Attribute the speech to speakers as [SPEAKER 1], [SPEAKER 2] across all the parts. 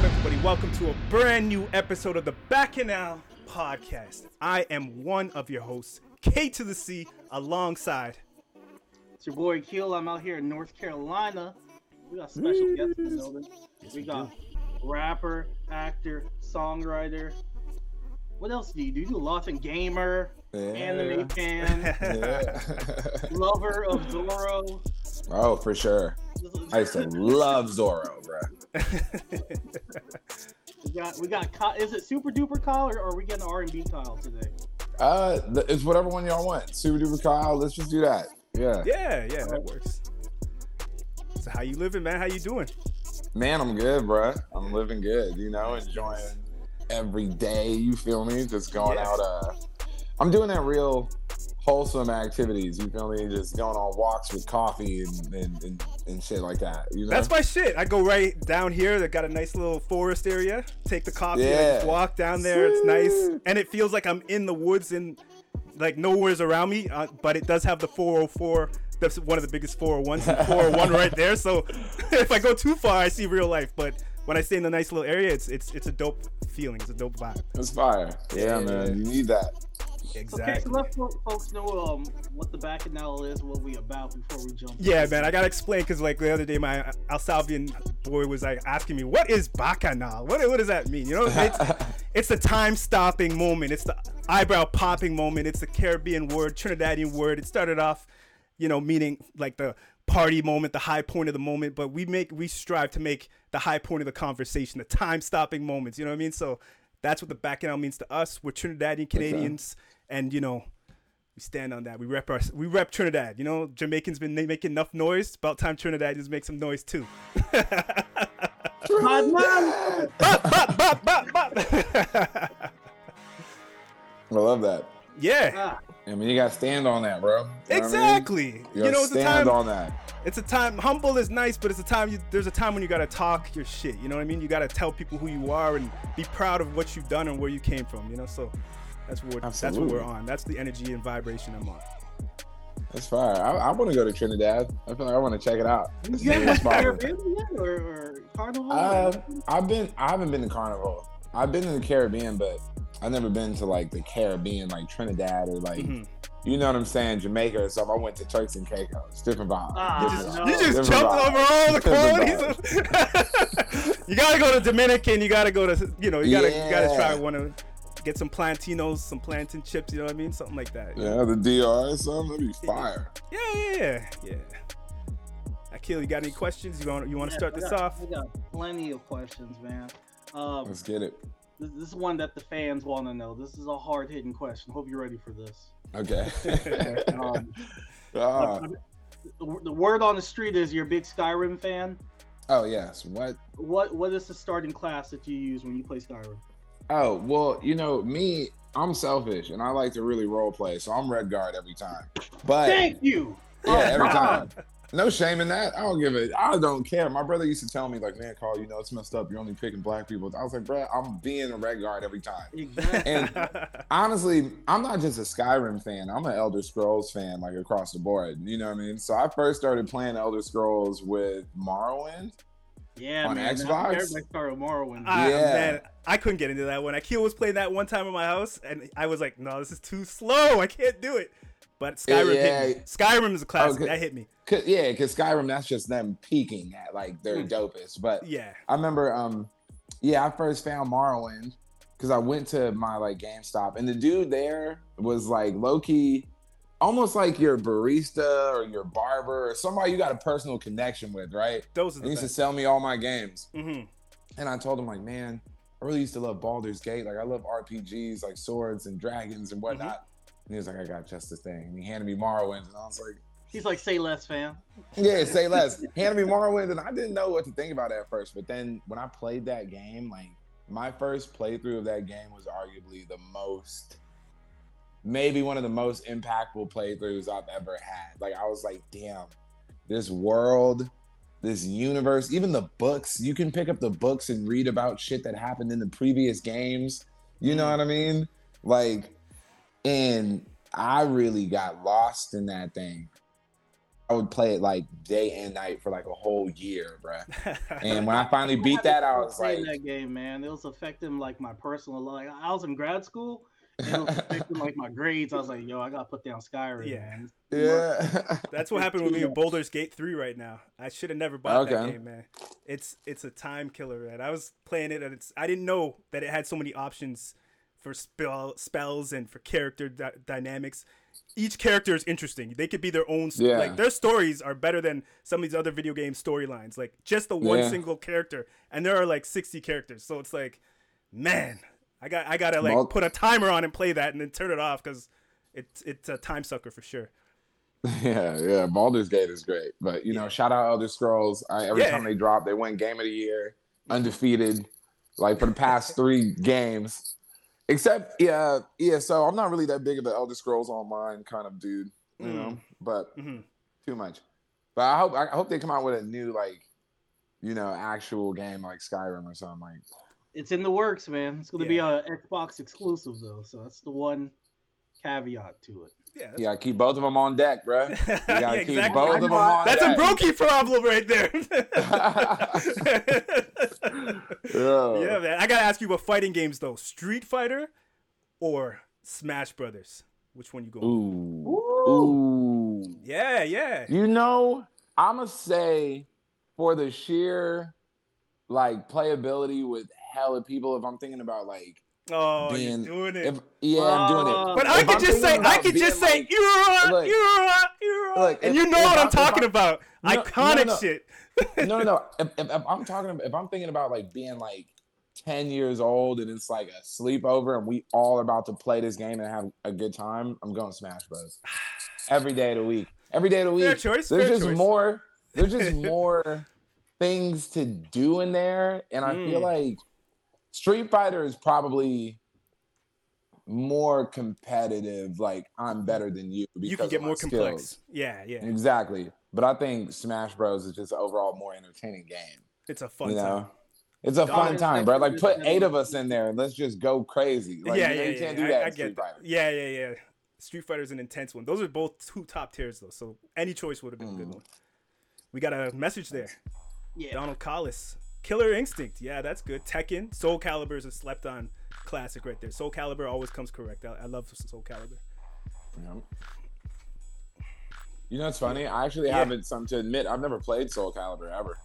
[SPEAKER 1] up, everybody? Welcome to a brand new episode of the Bacchanal Podcast. I am one of your hosts, K to the C, alongside.
[SPEAKER 2] It's your boy Keel. I'm out here in North Carolina. We got special guests in the building. we got rapper, actor, songwriter. What else do you do? You do a lot of gamer, anime fan,
[SPEAKER 3] Yeah.
[SPEAKER 2] lover of Zorro.
[SPEAKER 3] Oh, for sure. I used to love Zorro, bro.
[SPEAKER 2] We got we got Kyle. is it Super Duper Kyle or are we getting R and B Kyle today?
[SPEAKER 3] Uh, th- it's whatever one y'all want. Super duper Kyle. Let's just do that. Yeah.
[SPEAKER 1] Yeah, yeah, that works. So how you living, man? How you doing?
[SPEAKER 3] Man, I'm good, bro. I'm living good. You know, enjoying every day. You feel me? Just going
[SPEAKER 1] Yes.
[SPEAKER 3] out. Uh, I'm doing that real wholesome activities. You feel me? Just going on walks with coffee and and, and, and shit like that. You know.
[SPEAKER 1] That's my shit. I go right down here. They got a nice little forest area. Take the coffee, I just
[SPEAKER 3] Yeah.
[SPEAKER 1] walk down there. It's nice, and it feels like I'm in the woods and like nowhere's around me. Uh, but it does have the 404. That's one of the biggest 401s. 401 right there. So if I go too far, I see real life. But when I stay in a nice little area, it's it's it's a dope feeling. It's a dope vibe.
[SPEAKER 3] It's fire. Yeah,
[SPEAKER 1] Yeah.
[SPEAKER 3] man. You need that.
[SPEAKER 2] Okay, so
[SPEAKER 1] Exactly.
[SPEAKER 2] let folks know um what the Bacchanal is, what we about before we jump.
[SPEAKER 1] Yeah,
[SPEAKER 2] in.
[SPEAKER 1] man, I gotta explain because like the other day, my Alsalvian boy was like asking me, "What is bacchanal? What what does that mean?" You know, it's it's the time stopping moment. It's the eyebrow popping moment. It's the Caribbean word, Trinidadian word. It started off, you know, meaning like the party moment, the high point of the moment. But we make we strive to make the high point of the conversation, the time stopping moments. You know what I mean? So that's what the bacchanal means to us. We're Trinidadian Canadians, and you know. We stand on that. We rep our, we rep Trinidad. You know, Jamaicans been making enough noise. About time Trinidad just make some noise too.
[SPEAKER 2] Hot man!
[SPEAKER 1] Bop, bop, bop, bop.
[SPEAKER 3] I love that.
[SPEAKER 1] yeah,
[SPEAKER 2] Ah,
[SPEAKER 3] I mean, you got to stand on that, bro. You know I mean?
[SPEAKER 1] exactly.
[SPEAKER 3] You,
[SPEAKER 1] You,
[SPEAKER 3] gotta
[SPEAKER 1] know, it's a
[SPEAKER 3] stand
[SPEAKER 1] time.
[SPEAKER 3] on that.
[SPEAKER 1] It's a time. Humble is nice, but it's a time. You, there's a time when you gotta talk your shit. You know what I mean? You gotta tell people who you are and be proud of what you've done and where you came from. You know, so that's what that's what we're on. That's the energy and vibration I'm on.
[SPEAKER 3] That's fire. I, I want to go to Trinidad. I feel like I want to check it out. It's
[SPEAKER 2] you
[SPEAKER 3] a
[SPEAKER 2] haven't
[SPEAKER 3] spot.
[SPEAKER 2] been to Caribbean or, or Carnival?
[SPEAKER 3] Uh, I've been. I haven't been to Carnival. I've been in the Caribbean, but I've never been to like the Caribbean, like Trinidad or like
[SPEAKER 1] Mhm.
[SPEAKER 3] you know what I'm saying, Jamaica or something. I went to Turks and Caicos. Different vibe.
[SPEAKER 2] Ah,
[SPEAKER 3] Different
[SPEAKER 2] just-
[SPEAKER 3] vibe.
[SPEAKER 1] You just
[SPEAKER 3] Different
[SPEAKER 1] jumped
[SPEAKER 3] vibe.
[SPEAKER 1] over all the
[SPEAKER 3] Different
[SPEAKER 1] qualities. of- you gotta go to Dominican. You gotta go to you know. You gotta you gotta try one of get some plantinos, some plantain chips. You know what I mean? Something like that.
[SPEAKER 3] Yeah, the DR or something. That'd be fire.
[SPEAKER 1] Yeah, yeah, yeah, yeah. Akil, you got any questions? You want you want to
[SPEAKER 2] Yeah,
[SPEAKER 1] start
[SPEAKER 2] I
[SPEAKER 1] this
[SPEAKER 2] got-
[SPEAKER 1] off?
[SPEAKER 2] I got plenty of questions, man. Um,
[SPEAKER 3] Let's get it.
[SPEAKER 2] this, this is one that the fans want to know. This is a hard hitting question. Hope you're ready for this.
[SPEAKER 3] Okay.
[SPEAKER 2] Um,
[SPEAKER 3] Ah.
[SPEAKER 2] the, the word on the street is you're a big Skyrim fan.
[SPEAKER 3] oh yes. What?
[SPEAKER 2] What what is the starting class that you use when you play Skyrim?
[SPEAKER 3] Oh well, you know me. I'm selfish and I like to really role play, so I'm Redguard every time. But
[SPEAKER 2] Thank you.
[SPEAKER 3] Yeah,
[SPEAKER 2] Oh,
[SPEAKER 3] every
[SPEAKER 2] God.
[SPEAKER 3] time. No shame in that. I don't give it. I don't care. My brother used to tell me, like, man, Carl, you know it's messed up. You're only picking black people. I was like, bro, I'm being a Redguard every time.
[SPEAKER 2] Exactly.
[SPEAKER 3] And honestly, I'm not just a Skyrim fan. I'm an Elder Scrolls fan, like across the board. You know what I mean? So I first started playing Elder Scrolls with Morrowind.
[SPEAKER 2] Yeah,
[SPEAKER 3] on
[SPEAKER 2] man.
[SPEAKER 3] Xbox?
[SPEAKER 2] Everybody started Morrowind.
[SPEAKER 1] Ah,
[SPEAKER 3] Yeah.
[SPEAKER 1] man, I couldn't get into that one. Akil was playing that one time in my house, and I was like, "No, this is too slow. I can't do it." But Skyrim
[SPEAKER 3] Yeah.
[SPEAKER 1] hit me. Skyrim is a classic.
[SPEAKER 3] Okay.
[SPEAKER 1] That hit me.
[SPEAKER 3] Cause, yeah, because Skyrim, that's just them peaking at like their
[SPEAKER 2] Hmm.
[SPEAKER 3] dopest. But
[SPEAKER 1] Yeah.
[SPEAKER 3] I remember, um, yeah, I first found Morrowind because I went to my like GameStop, and the dude there was like low key, almost like your barista or your barber or somebody you got a personal connection with, right?
[SPEAKER 1] Those are the
[SPEAKER 3] he used to sell me all my games,
[SPEAKER 1] hmm
[SPEAKER 3] and I told him like, man, I really used to love Baldur's Gate. Like I love RPGs, like swords and dragons and whatnot. And he was like, I got just the thing. And he handed me Morrowind, and I was like.
[SPEAKER 2] He's like, say less, fan.
[SPEAKER 3] Yeah, say less. Handed me Morrowind, and I didn't know what to think about it at first. But then when I played that game, like my first playthrough of that game was arguably the most, maybe one of the most impactful playthroughs I've ever had. Like I was like, damn, this world, this universe, even the books. You can pick up the books and read about shit that happened in the previous games. You know mm. what I mean? Like, and I really got lost in that thing I would play it like day and night for like a whole year, bruh. And when I finally beat that, I was
[SPEAKER 2] playing
[SPEAKER 3] like,
[SPEAKER 2] that game, man. It was affecting like my personal life. I was in grad school. And it like my grades. I was like, yo, I gotta put down Skyrim.
[SPEAKER 1] Yeah.
[SPEAKER 2] man.
[SPEAKER 3] yeah.
[SPEAKER 1] That's what happened with me with Baldur's Gate 3 right now. I should have never bought that
[SPEAKER 3] Okay.
[SPEAKER 1] game, man. It's it's a time killer, man. I was playing it and it's I didn't know that it had so many options for spell spells and for character dy- dynamics. Each character is interesting. They could be their own st-
[SPEAKER 3] Yeah.
[SPEAKER 1] like their stories are better than some of these other video game storylines. Like just the one
[SPEAKER 3] Yeah.
[SPEAKER 1] single character and there are like 60 characters. So it's like man, I got I got to like put a timer on and play that and then turn it off cuz it's it's a time sucker for sure.
[SPEAKER 3] Yeah, yeah. Baldur's Gate is great, but you know, shout out Elder Scrolls. I, every
[SPEAKER 1] Yeah.
[SPEAKER 3] time they drop, they win Game of the Year, undefeated, like for the past three games. Except, yeah, yeah. So I'm not really that big of an Elder Scrolls Online kind of dude, you know. But
[SPEAKER 1] Mhm.
[SPEAKER 3] too much. But I hope I hope they come out with a new like, you know, actual game like Skyrim or something like.
[SPEAKER 2] It's in the works, man. It's gonna be a Xbox exclusive though, so that's the one caveat to it.
[SPEAKER 1] Yeah. that's-
[SPEAKER 3] You gotta keep both of them on deck, bruh. You
[SPEAKER 1] Yeah,
[SPEAKER 3] gotta keep
[SPEAKER 1] exactly.
[SPEAKER 3] both of them on
[SPEAKER 1] That's a brokey problem right there.
[SPEAKER 3] Yeah.
[SPEAKER 1] yeah, man. I gotta ask you about fighting games though. Street Fighter or Smash Brothers? Which one you go?
[SPEAKER 3] Ooh. Ooh.
[SPEAKER 1] Yeah, yeah.
[SPEAKER 3] You know, I'ma say for the sheer like playability with hella people, if I'm thinking about like
[SPEAKER 1] Oh,
[SPEAKER 3] being
[SPEAKER 1] you're doing it.
[SPEAKER 3] if yeah, I'm doing it.
[SPEAKER 1] but I
[SPEAKER 3] if
[SPEAKER 1] could
[SPEAKER 3] I'm
[SPEAKER 1] just say, I could just
[SPEAKER 3] being,
[SPEAKER 1] say,
[SPEAKER 3] like-
[SPEAKER 1] you're you're you're and
[SPEAKER 3] if-
[SPEAKER 1] you know what
[SPEAKER 3] I-
[SPEAKER 1] I'm
[SPEAKER 3] if I-
[SPEAKER 1] talking about.
[SPEAKER 3] No, no,
[SPEAKER 1] Iconic
[SPEAKER 3] no.
[SPEAKER 1] shit.
[SPEAKER 3] no, no, no. If, if, I'm talking, about, if I'm thinking about like being like 10 years old and it's like a sleepover and we all about to play this game and have a good time, I'm going Smash Bros. Every day of the week. Every day of the week.
[SPEAKER 1] Fair choice,
[SPEAKER 3] There's just
[SPEAKER 1] choice.
[SPEAKER 3] more. There's just more things to do in there, and I feel
[SPEAKER 1] Mm.
[SPEAKER 3] like Street Fighter is probably more competitive. Like I'm better than you because
[SPEAKER 1] You can get
[SPEAKER 3] of my
[SPEAKER 1] more complex.
[SPEAKER 3] skills.
[SPEAKER 1] Yeah, yeah.
[SPEAKER 3] Exactly. But I think Smash Bros is just overall more entertaining game.
[SPEAKER 1] It's a fun
[SPEAKER 3] you know,
[SPEAKER 1] time.
[SPEAKER 3] it's a fun time, bro. Like put eight of us in there and let's just go crazy. Like,
[SPEAKER 1] yeah,
[SPEAKER 3] you, know,
[SPEAKER 1] yeah,
[SPEAKER 3] you can't
[SPEAKER 1] yeah.
[SPEAKER 3] do that
[SPEAKER 1] I, I
[SPEAKER 3] in Street
[SPEAKER 1] get that.
[SPEAKER 3] Fighter.
[SPEAKER 1] Yeah, yeah, yeah. Street Fighter's an intense one. Those are both two top tiers though, so any choice would have been a good
[SPEAKER 3] Mm.
[SPEAKER 1] one. We got a message there.
[SPEAKER 2] Yeah.
[SPEAKER 1] Donald Collis. Killer Instinct. Yeah, that's good. Tekken. Soul Calibur is a slept on classic right there. Soul Calibur always comes correct. I, I love Soul Calibur.
[SPEAKER 3] Yeah. You know, it's funny. I actually
[SPEAKER 1] Yeah.
[SPEAKER 3] haven't something to admit. I've never played Soul Calibur ever.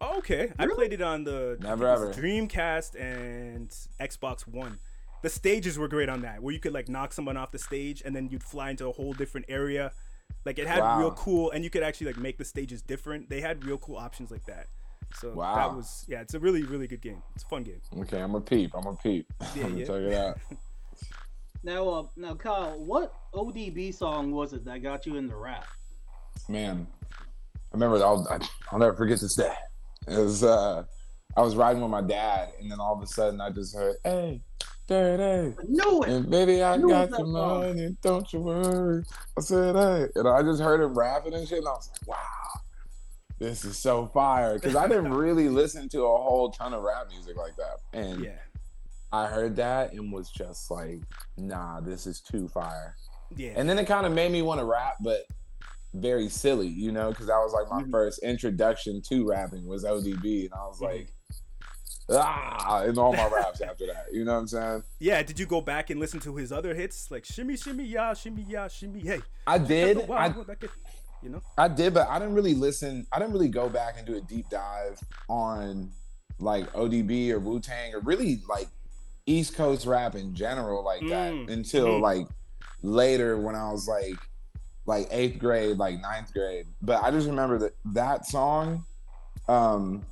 [SPEAKER 1] Oh, okay. I played it on the
[SPEAKER 3] Never
[SPEAKER 1] think it was
[SPEAKER 3] ever.
[SPEAKER 1] Dreamcast and Xbox One. The stages were great on that, where you could like knock someone off the stage and then you'd fly into a whole different area. Like it had real cool, and you could actually like make the stages different. They had real cool options like that. So
[SPEAKER 3] Wow.
[SPEAKER 1] that was yeah, it's a really really good game. It's a fun game.
[SPEAKER 3] Okay, I'm a peep. I'm a peep.
[SPEAKER 1] Yeah,
[SPEAKER 3] I'm gonna
[SPEAKER 1] yeah.
[SPEAKER 3] check it out.
[SPEAKER 2] Now, uh, now, Kyle, what ODB song was it that got you in the rap?
[SPEAKER 3] Man, I remember. I'll, I'll never forget this day. It was. uh I was riding with my dad, and then all of a sudden, I just heard, "Hey, dirty."
[SPEAKER 2] I knew it.
[SPEAKER 3] And baby, I
[SPEAKER 2] Who
[SPEAKER 3] got
[SPEAKER 2] was
[SPEAKER 3] the
[SPEAKER 2] that song?
[SPEAKER 3] money, don't you worry. I said, hey. And I just heard him rapping and shit, and I was like, wow, this is so fire. Because I didn't really listen to a whole ton of rap music like that. And
[SPEAKER 1] Yeah,
[SPEAKER 3] I heard that and was just like, nah, this is too fire.
[SPEAKER 1] yeah.
[SPEAKER 3] And then it kind of made me want to rap, but very silly, you know, because that was like my
[SPEAKER 2] Mhm.
[SPEAKER 3] first introduction to rapping was ODB. And I was
[SPEAKER 1] Mhm.
[SPEAKER 3] like, ah, in all my raps after that. You know what I'm saying?
[SPEAKER 1] yeah, did you go back and listen to his other hits like Shimmy Shimmy Ya, Shimmy Ya, Shimmy Hey?
[SPEAKER 3] I did. I,
[SPEAKER 1] you know?
[SPEAKER 3] I did, but I didn't really listen. I didn't really go back and do a deep dive on like ODB or Wu Tang or really like East Coast rap in general like that
[SPEAKER 1] Mm,
[SPEAKER 3] until
[SPEAKER 1] mhm.
[SPEAKER 3] like later when I was like like eighth grade, like ninth grade. But I just remember that that song um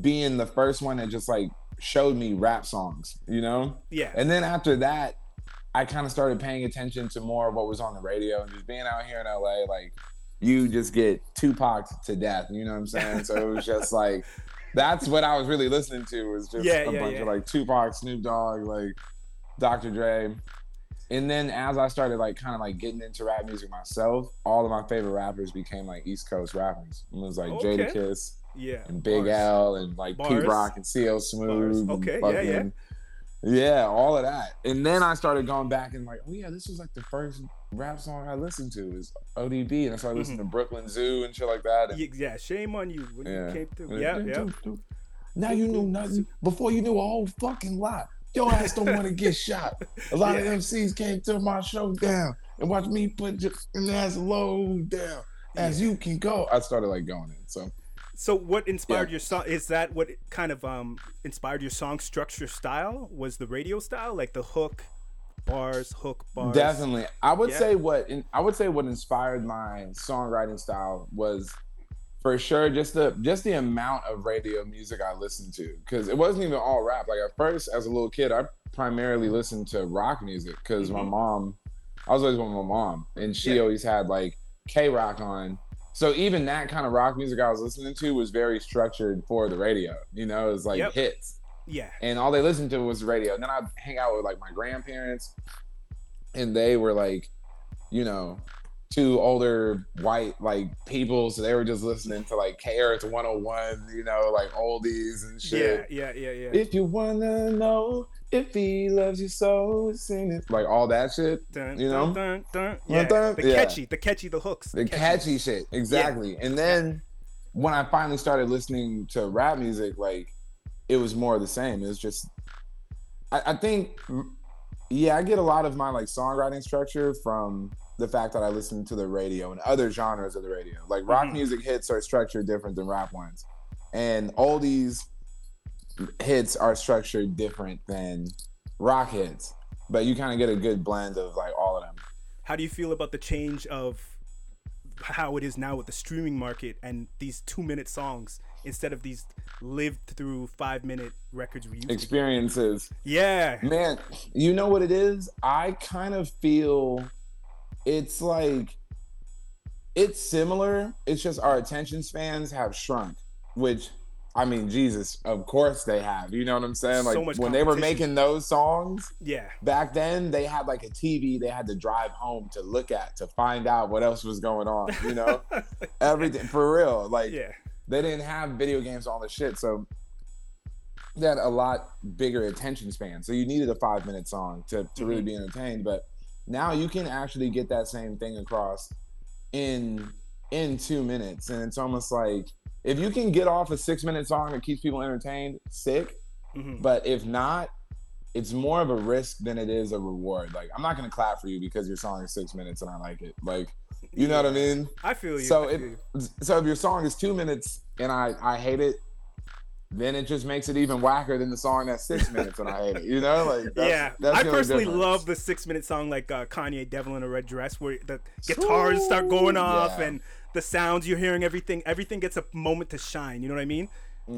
[SPEAKER 3] being the first one that just like showed me rap songs, you know?
[SPEAKER 1] Yeah.
[SPEAKER 3] And then after that, I kind of started paying attention to more of what was on the radio and just being out here in LA, like you just get Tupac to death. You know what I'm saying? So it was just like that's what I was really listening to was just
[SPEAKER 1] Yeah,
[SPEAKER 3] a
[SPEAKER 1] yeah,
[SPEAKER 3] bunch
[SPEAKER 1] yeah.
[SPEAKER 3] of like Tupac, Snoop Dogg, like Dr. Dre. And then as I started like kind of like getting into rap music myself, all of my favorite rappers became like East Coast rappers. It was like
[SPEAKER 1] Okay.
[SPEAKER 3] Jadakiss
[SPEAKER 1] Yeah.
[SPEAKER 3] and Big
[SPEAKER 1] bars.
[SPEAKER 3] L and like Pete Rock and CL Smooth. and
[SPEAKER 1] Okay, yeah, yeah.
[SPEAKER 3] Yeah, all of that. And then I started going back and like, oh yeah, this was like the first rap song I listened to is ODB, and I started listening
[SPEAKER 1] Mm-hmm.
[SPEAKER 3] to Brooklyn Zoo and shit like that. And,
[SPEAKER 1] Yeah, shame on you when
[SPEAKER 3] yeah.
[SPEAKER 1] you came through. Yeah, yeah.
[SPEAKER 3] Now you knew nothing before you knew a whole fucking lot. Your ass don't want to get shot. A lot of MCs came to my show down and watched me put your ass low down as you can go. I started like going in. So
[SPEAKER 1] So what inspired
[SPEAKER 3] Yeah.
[SPEAKER 1] your song? Is that what kind of um inspired your song structure style? Was the radio style like the hook, bars, hook, bars?
[SPEAKER 3] Definitely. I would
[SPEAKER 1] Yeah.
[SPEAKER 3] say what in, I would say what inspired my songwriting style was for sure just the just the amount of radio music I listened to cuz it wasn't even all rap. Like at first as a little kid I primarily listened to rock music cuz my
[SPEAKER 1] Mhm.
[SPEAKER 3] mom I was always with my mom and she
[SPEAKER 1] Yeah.
[SPEAKER 3] always had like KROQ on. So even that kind of rock music I was listening to was very structured for the radio. You know, it was like
[SPEAKER 1] Yep.
[SPEAKER 3] hits
[SPEAKER 1] Yeah.
[SPEAKER 3] and all they listened to was the radio. And then I'd hang out with like my grandparents, and they were like, you know, two older white like people, so they were just listening to like K-Earth 101, you know, like oldies and shit.
[SPEAKER 1] Yeah, yeah, yeah, yeah.
[SPEAKER 3] If you wanna know if he loves you so, sing it, like all that shit.
[SPEAKER 1] Dun,
[SPEAKER 3] you know?
[SPEAKER 1] dun, dun. Yeah, the
[SPEAKER 3] yeah.
[SPEAKER 1] catchy, the catchy, the hooks,
[SPEAKER 3] The catchy shit, exactly. And then when I finally started listening to rap music, like it was more of the same. It was just, I, I think, yeah, I get a lot of my like songwriting structure from the fact that I listen to the radio and other genres of the radio. Like rock
[SPEAKER 1] Mhm.
[SPEAKER 3] music hits are structured different than rap ones, and oldies hits are structured different than rock hits. But you kind of get a good blend of like all of them.
[SPEAKER 1] How do you feel about the change of how it is now with the streaming market and these two-minute songs instead of these lived through five-minute records we used to?
[SPEAKER 3] Experiences.
[SPEAKER 1] Yeah.
[SPEAKER 3] Man, you know what it is? I kind of feel it's like it's similar. It's just our attention spans have shrunk, which I mean, Jesus, of course they have. You know what I'm saying?
[SPEAKER 1] So
[SPEAKER 3] Like
[SPEAKER 1] much
[SPEAKER 3] when they were making those songs
[SPEAKER 1] Yeah.
[SPEAKER 3] back then, they had like a TV they had to drive home to look at to find out what else was going on. You know, everything for real. Like
[SPEAKER 1] Yeah.
[SPEAKER 3] they didn't have video games all the shit so they had a lot bigger attention span so you needed a five minute song to, to really
[SPEAKER 1] Mhm.
[SPEAKER 3] be entertained but now you can actually get that same thing across in in two minutes and it's almost like if you can get off a six minute song that keeps people entertained sick
[SPEAKER 1] Mhm.
[SPEAKER 3] but if not it's more of a risk than it is a reward like i'm not gonna clap for you because your song is six minutes and i like it like you know what i mean
[SPEAKER 1] I feel you.
[SPEAKER 3] so
[SPEAKER 1] I feel you.
[SPEAKER 3] so if your song is two minutes and I I hate it, then it just makes it even whacker than the song that's six minutes and I hate it. You know, like that's,
[SPEAKER 1] yeah,
[SPEAKER 3] that's
[SPEAKER 1] I personally
[SPEAKER 3] difference.
[SPEAKER 1] love the six-minute song like uh, Kanye "Devil in a Red Dress," where the guitars start going off
[SPEAKER 3] Yeah.
[SPEAKER 1] and the sounds you're hearing, everything, everything gets a moment to shine. You know what I mean?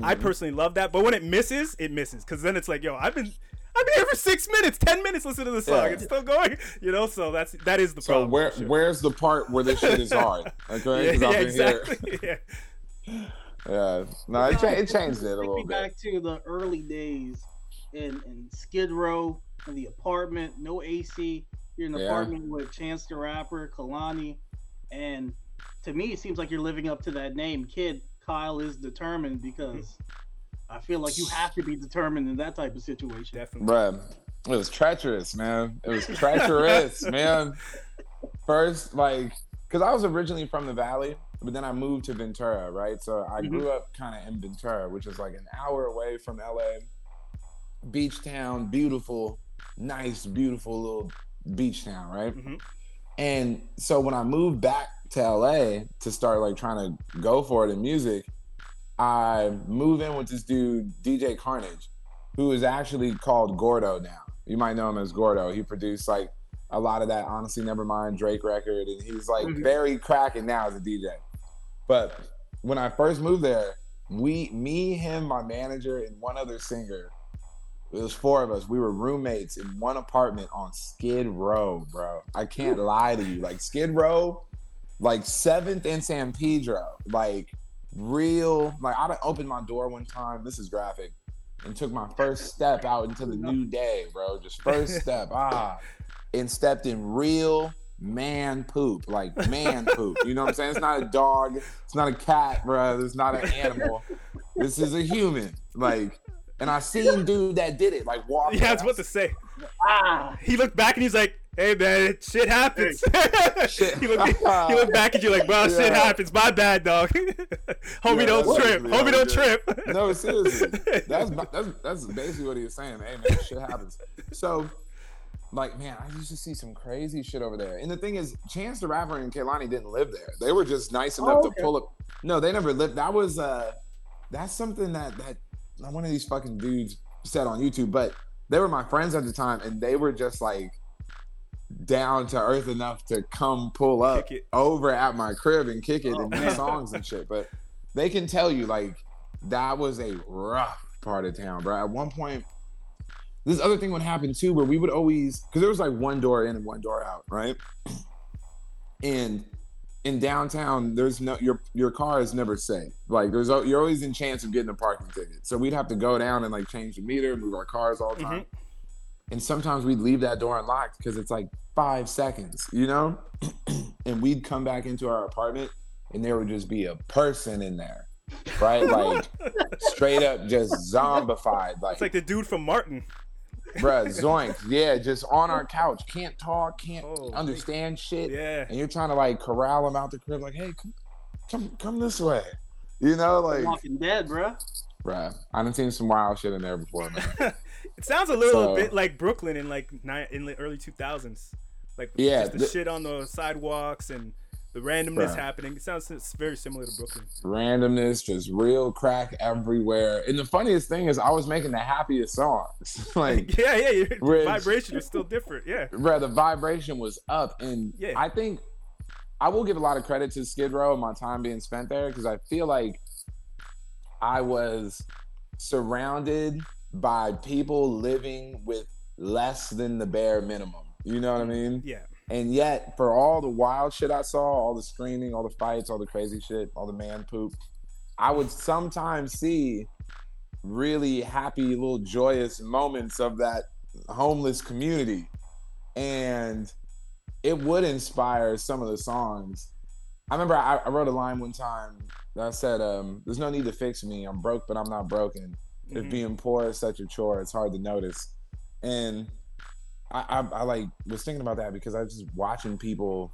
[SPEAKER 1] I
[SPEAKER 3] Mm-hmm.
[SPEAKER 1] personally love that, but when it misses, it misses because then it's like, yo, I've been, I've been here for six minutes, ten minutes listening to the song,
[SPEAKER 3] Yeah.
[SPEAKER 1] it's still going. You know, so that's that is the
[SPEAKER 3] So
[SPEAKER 1] problem.
[SPEAKER 3] where
[SPEAKER 1] sure.
[SPEAKER 3] where's the part where this shit is hard? Okay,
[SPEAKER 1] yeah, yeah,
[SPEAKER 3] I've been
[SPEAKER 1] exactly. yeah.
[SPEAKER 3] Here. Yeah, no, it, cha- it changed it a little bit.
[SPEAKER 2] back to the early days in, in Skid Row, in the apartment, no AC. You're in the
[SPEAKER 3] Yeah.
[SPEAKER 2] apartment with Chance the Rapper, Kehlani, and to me, it seems like you're living up to that name, Kid. Kyle is determined because I feel like you have to be determined in that type of situation.
[SPEAKER 1] Definitely.
[SPEAKER 3] Bruh, it was treacherous, man. It was treacherous, man. First, like, because I was originally from the Valley, but then I moved to Ventura, right? So I
[SPEAKER 2] Mhm.
[SPEAKER 3] grew up kind of in Ventura, which is like an hour away from LA. Beach town, beautiful, nice, beautiful little beach town, right?
[SPEAKER 1] Mhm.
[SPEAKER 3] And so when I moved back to LA to start like trying to go for it in music, I move in with this dude, DJ Carnage, who is actually called Gordo now. You might know him as Gordo. He produced like a lot of that Honestly Nevermind Drake record, and he's like
[SPEAKER 2] Mhm.
[SPEAKER 3] very cracking now as a DJ. But when I first moved there, we, me, him, my manager, and one other singer, it was four of us. We were roommates in one apartment on Skid Row, bro. I can't lie to you. Like Skid Row, like Seventh and San Pedro, like real. Like I opened my door one time. This is graphic, and took my first step out into the new day, bro. Just first step, ah, and stepped in real man poop, like man poop. You know what I'm saying? It's not a dog. It's not a cat, bro. It's not an animal. This is a human. Like And I seen dude that did it, like walk.
[SPEAKER 1] Yeah, I was
[SPEAKER 3] past.
[SPEAKER 1] about to say.
[SPEAKER 2] Ah,
[SPEAKER 1] He looked back and he's like, "Hey man, shit happens."
[SPEAKER 3] Shit.
[SPEAKER 1] he, looked, he looked back at you like, "Bro, shit happens. My bad, dog. Homie,
[SPEAKER 3] Yeah,
[SPEAKER 1] don't trip.
[SPEAKER 3] basically
[SPEAKER 1] Homie,
[SPEAKER 3] how
[SPEAKER 1] don't
[SPEAKER 3] he
[SPEAKER 1] trip."
[SPEAKER 3] No, seriously. That's that's that's basically what he was saying. Hey man, shit happens. So, like, man, I used to see some crazy shit over there. And the thing is, Chance the Rapper and Kehlani didn't live there. They were just nice enough
[SPEAKER 2] Oh, okay.
[SPEAKER 3] to pull up. No, they never lived. That was uh, that's something that that one of these fucking dudes said on YouTube. But they were my friends at the time, and they were just like down to earth enough to come pull up over at my crib and kick it
[SPEAKER 2] Oh,
[SPEAKER 3] and do songs and shit. But they can tell you like that was a rough part of town, bro. At one point, this other thing would happen too, where we would always because there was like one door in and one door out, right? And in downtown, there's no your your car is never safe. Like there's you're always in chance of getting a parking ticket. So we'd have to go down and like change the meter, move our cars all the time. Mm-hmm. And sometimes we'd leave that door unlocked because it's like five seconds, you know? and we'd come back into our apartment and there would just be a person in there. Right? Like straight up just zombified. Like,
[SPEAKER 1] It's like the dude from Martin.
[SPEAKER 3] Bruh, zoink. Yeah, just on our couch. Can't talk, can't
[SPEAKER 1] Holy.
[SPEAKER 3] understand shit.
[SPEAKER 1] Yeah.
[SPEAKER 3] And you're trying to like corral him out the crib, like, hey, come come come this way. You know, like
[SPEAKER 2] Walking Dead, bro.
[SPEAKER 3] bruh. I done seen some wild shit in there before, man.
[SPEAKER 1] It sounds a little
[SPEAKER 3] So-
[SPEAKER 1] bit like Brooklyn in like ni- in the early 2000s. Like
[SPEAKER 3] Yeah,
[SPEAKER 1] just the
[SPEAKER 3] th-
[SPEAKER 1] shit on the sidewalks and the randomness
[SPEAKER 3] Bruh.
[SPEAKER 1] happening. It sounds it's very similar to Brooklyn.
[SPEAKER 3] randomness, just real crack everywhere. And the funniest thing is, I was making the happiest songs. like,
[SPEAKER 1] yeah, yeah, your
[SPEAKER 3] Rich.
[SPEAKER 1] vibration is still different. Yeah.
[SPEAKER 3] bro, the vibration was up, and
[SPEAKER 1] Yeah.
[SPEAKER 3] I think I will give a lot of credit to Skid Row and my time being spent there because I feel like I was surrounded by people living with less than the bare minimum. You know what I mean?
[SPEAKER 1] Yeah.
[SPEAKER 3] And yet, for all the wild shit I saw, all the screaming, all the fights, all the crazy shit, all the man poop, I would sometimes see really happy, little joyous moments of that homeless community. And it would inspire some of the songs. I remember I, I wrote a line one time that said, um, There's no need to fix me. I'm broke, but I'm not broken. If
[SPEAKER 1] Mhm.
[SPEAKER 3] being poor is such a chore, it's hard to notice. And I, I, I like was thinking about that because I was just watching people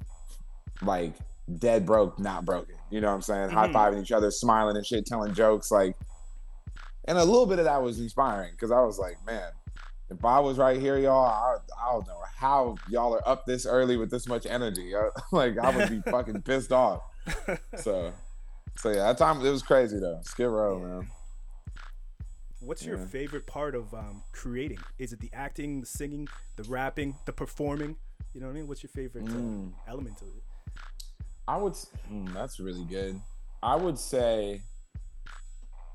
[SPEAKER 3] like dead broke, not broken. You know what I'm saying?
[SPEAKER 1] Mhm.
[SPEAKER 3] High fiving each other, smiling and shit, telling jokes. Like, and a little bit of that was inspiring because I was like, man, if I was right here, y'all, I, I don't know how y'all are up this early with this much energy. I, like, I would be fucking pissed off. So, so yeah, that time it was crazy though. Skid Row,
[SPEAKER 1] Yeah.
[SPEAKER 3] man.
[SPEAKER 1] What's your favorite part of um, creating? Is it the acting, the singing, the rapping, the performing? You know what I mean? What's your favorite
[SPEAKER 3] Mm.
[SPEAKER 1] uh, element of it?
[SPEAKER 3] I would. mm, that's really good. I would say.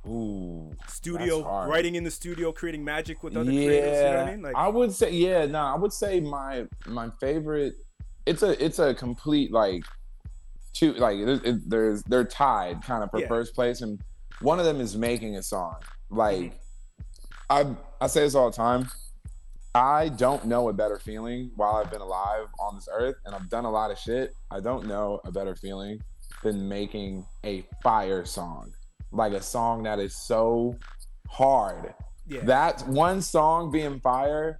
[SPEAKER 3] Ooh.
[SPEAKER 1] Studio, writing in the studio, creating magic with other
[SPEAKER 3] yeah.
[SPEAKER 1] creators. You know what I mean? Like, I
[SPEAKER 3] would say yeah. No, I would say my my favorite. It's a it's a complete like two like it, it- there's they're tied kind of for
[SPEAKER 1] Yeah.
[SPEAKER 3] first place and one of them is making a song like
[SPEAKER 1] Mm-hmm.
[SPEAKER 3] I I say this all the time. I don't know a better feeling while I've been alive on this earth and I've done a lot of shit. I don't know a better feeling than making a fire song. Like a song that is so hard.
[SPEAKER 1] yeah.
[SPEAKER 3] That one song being fire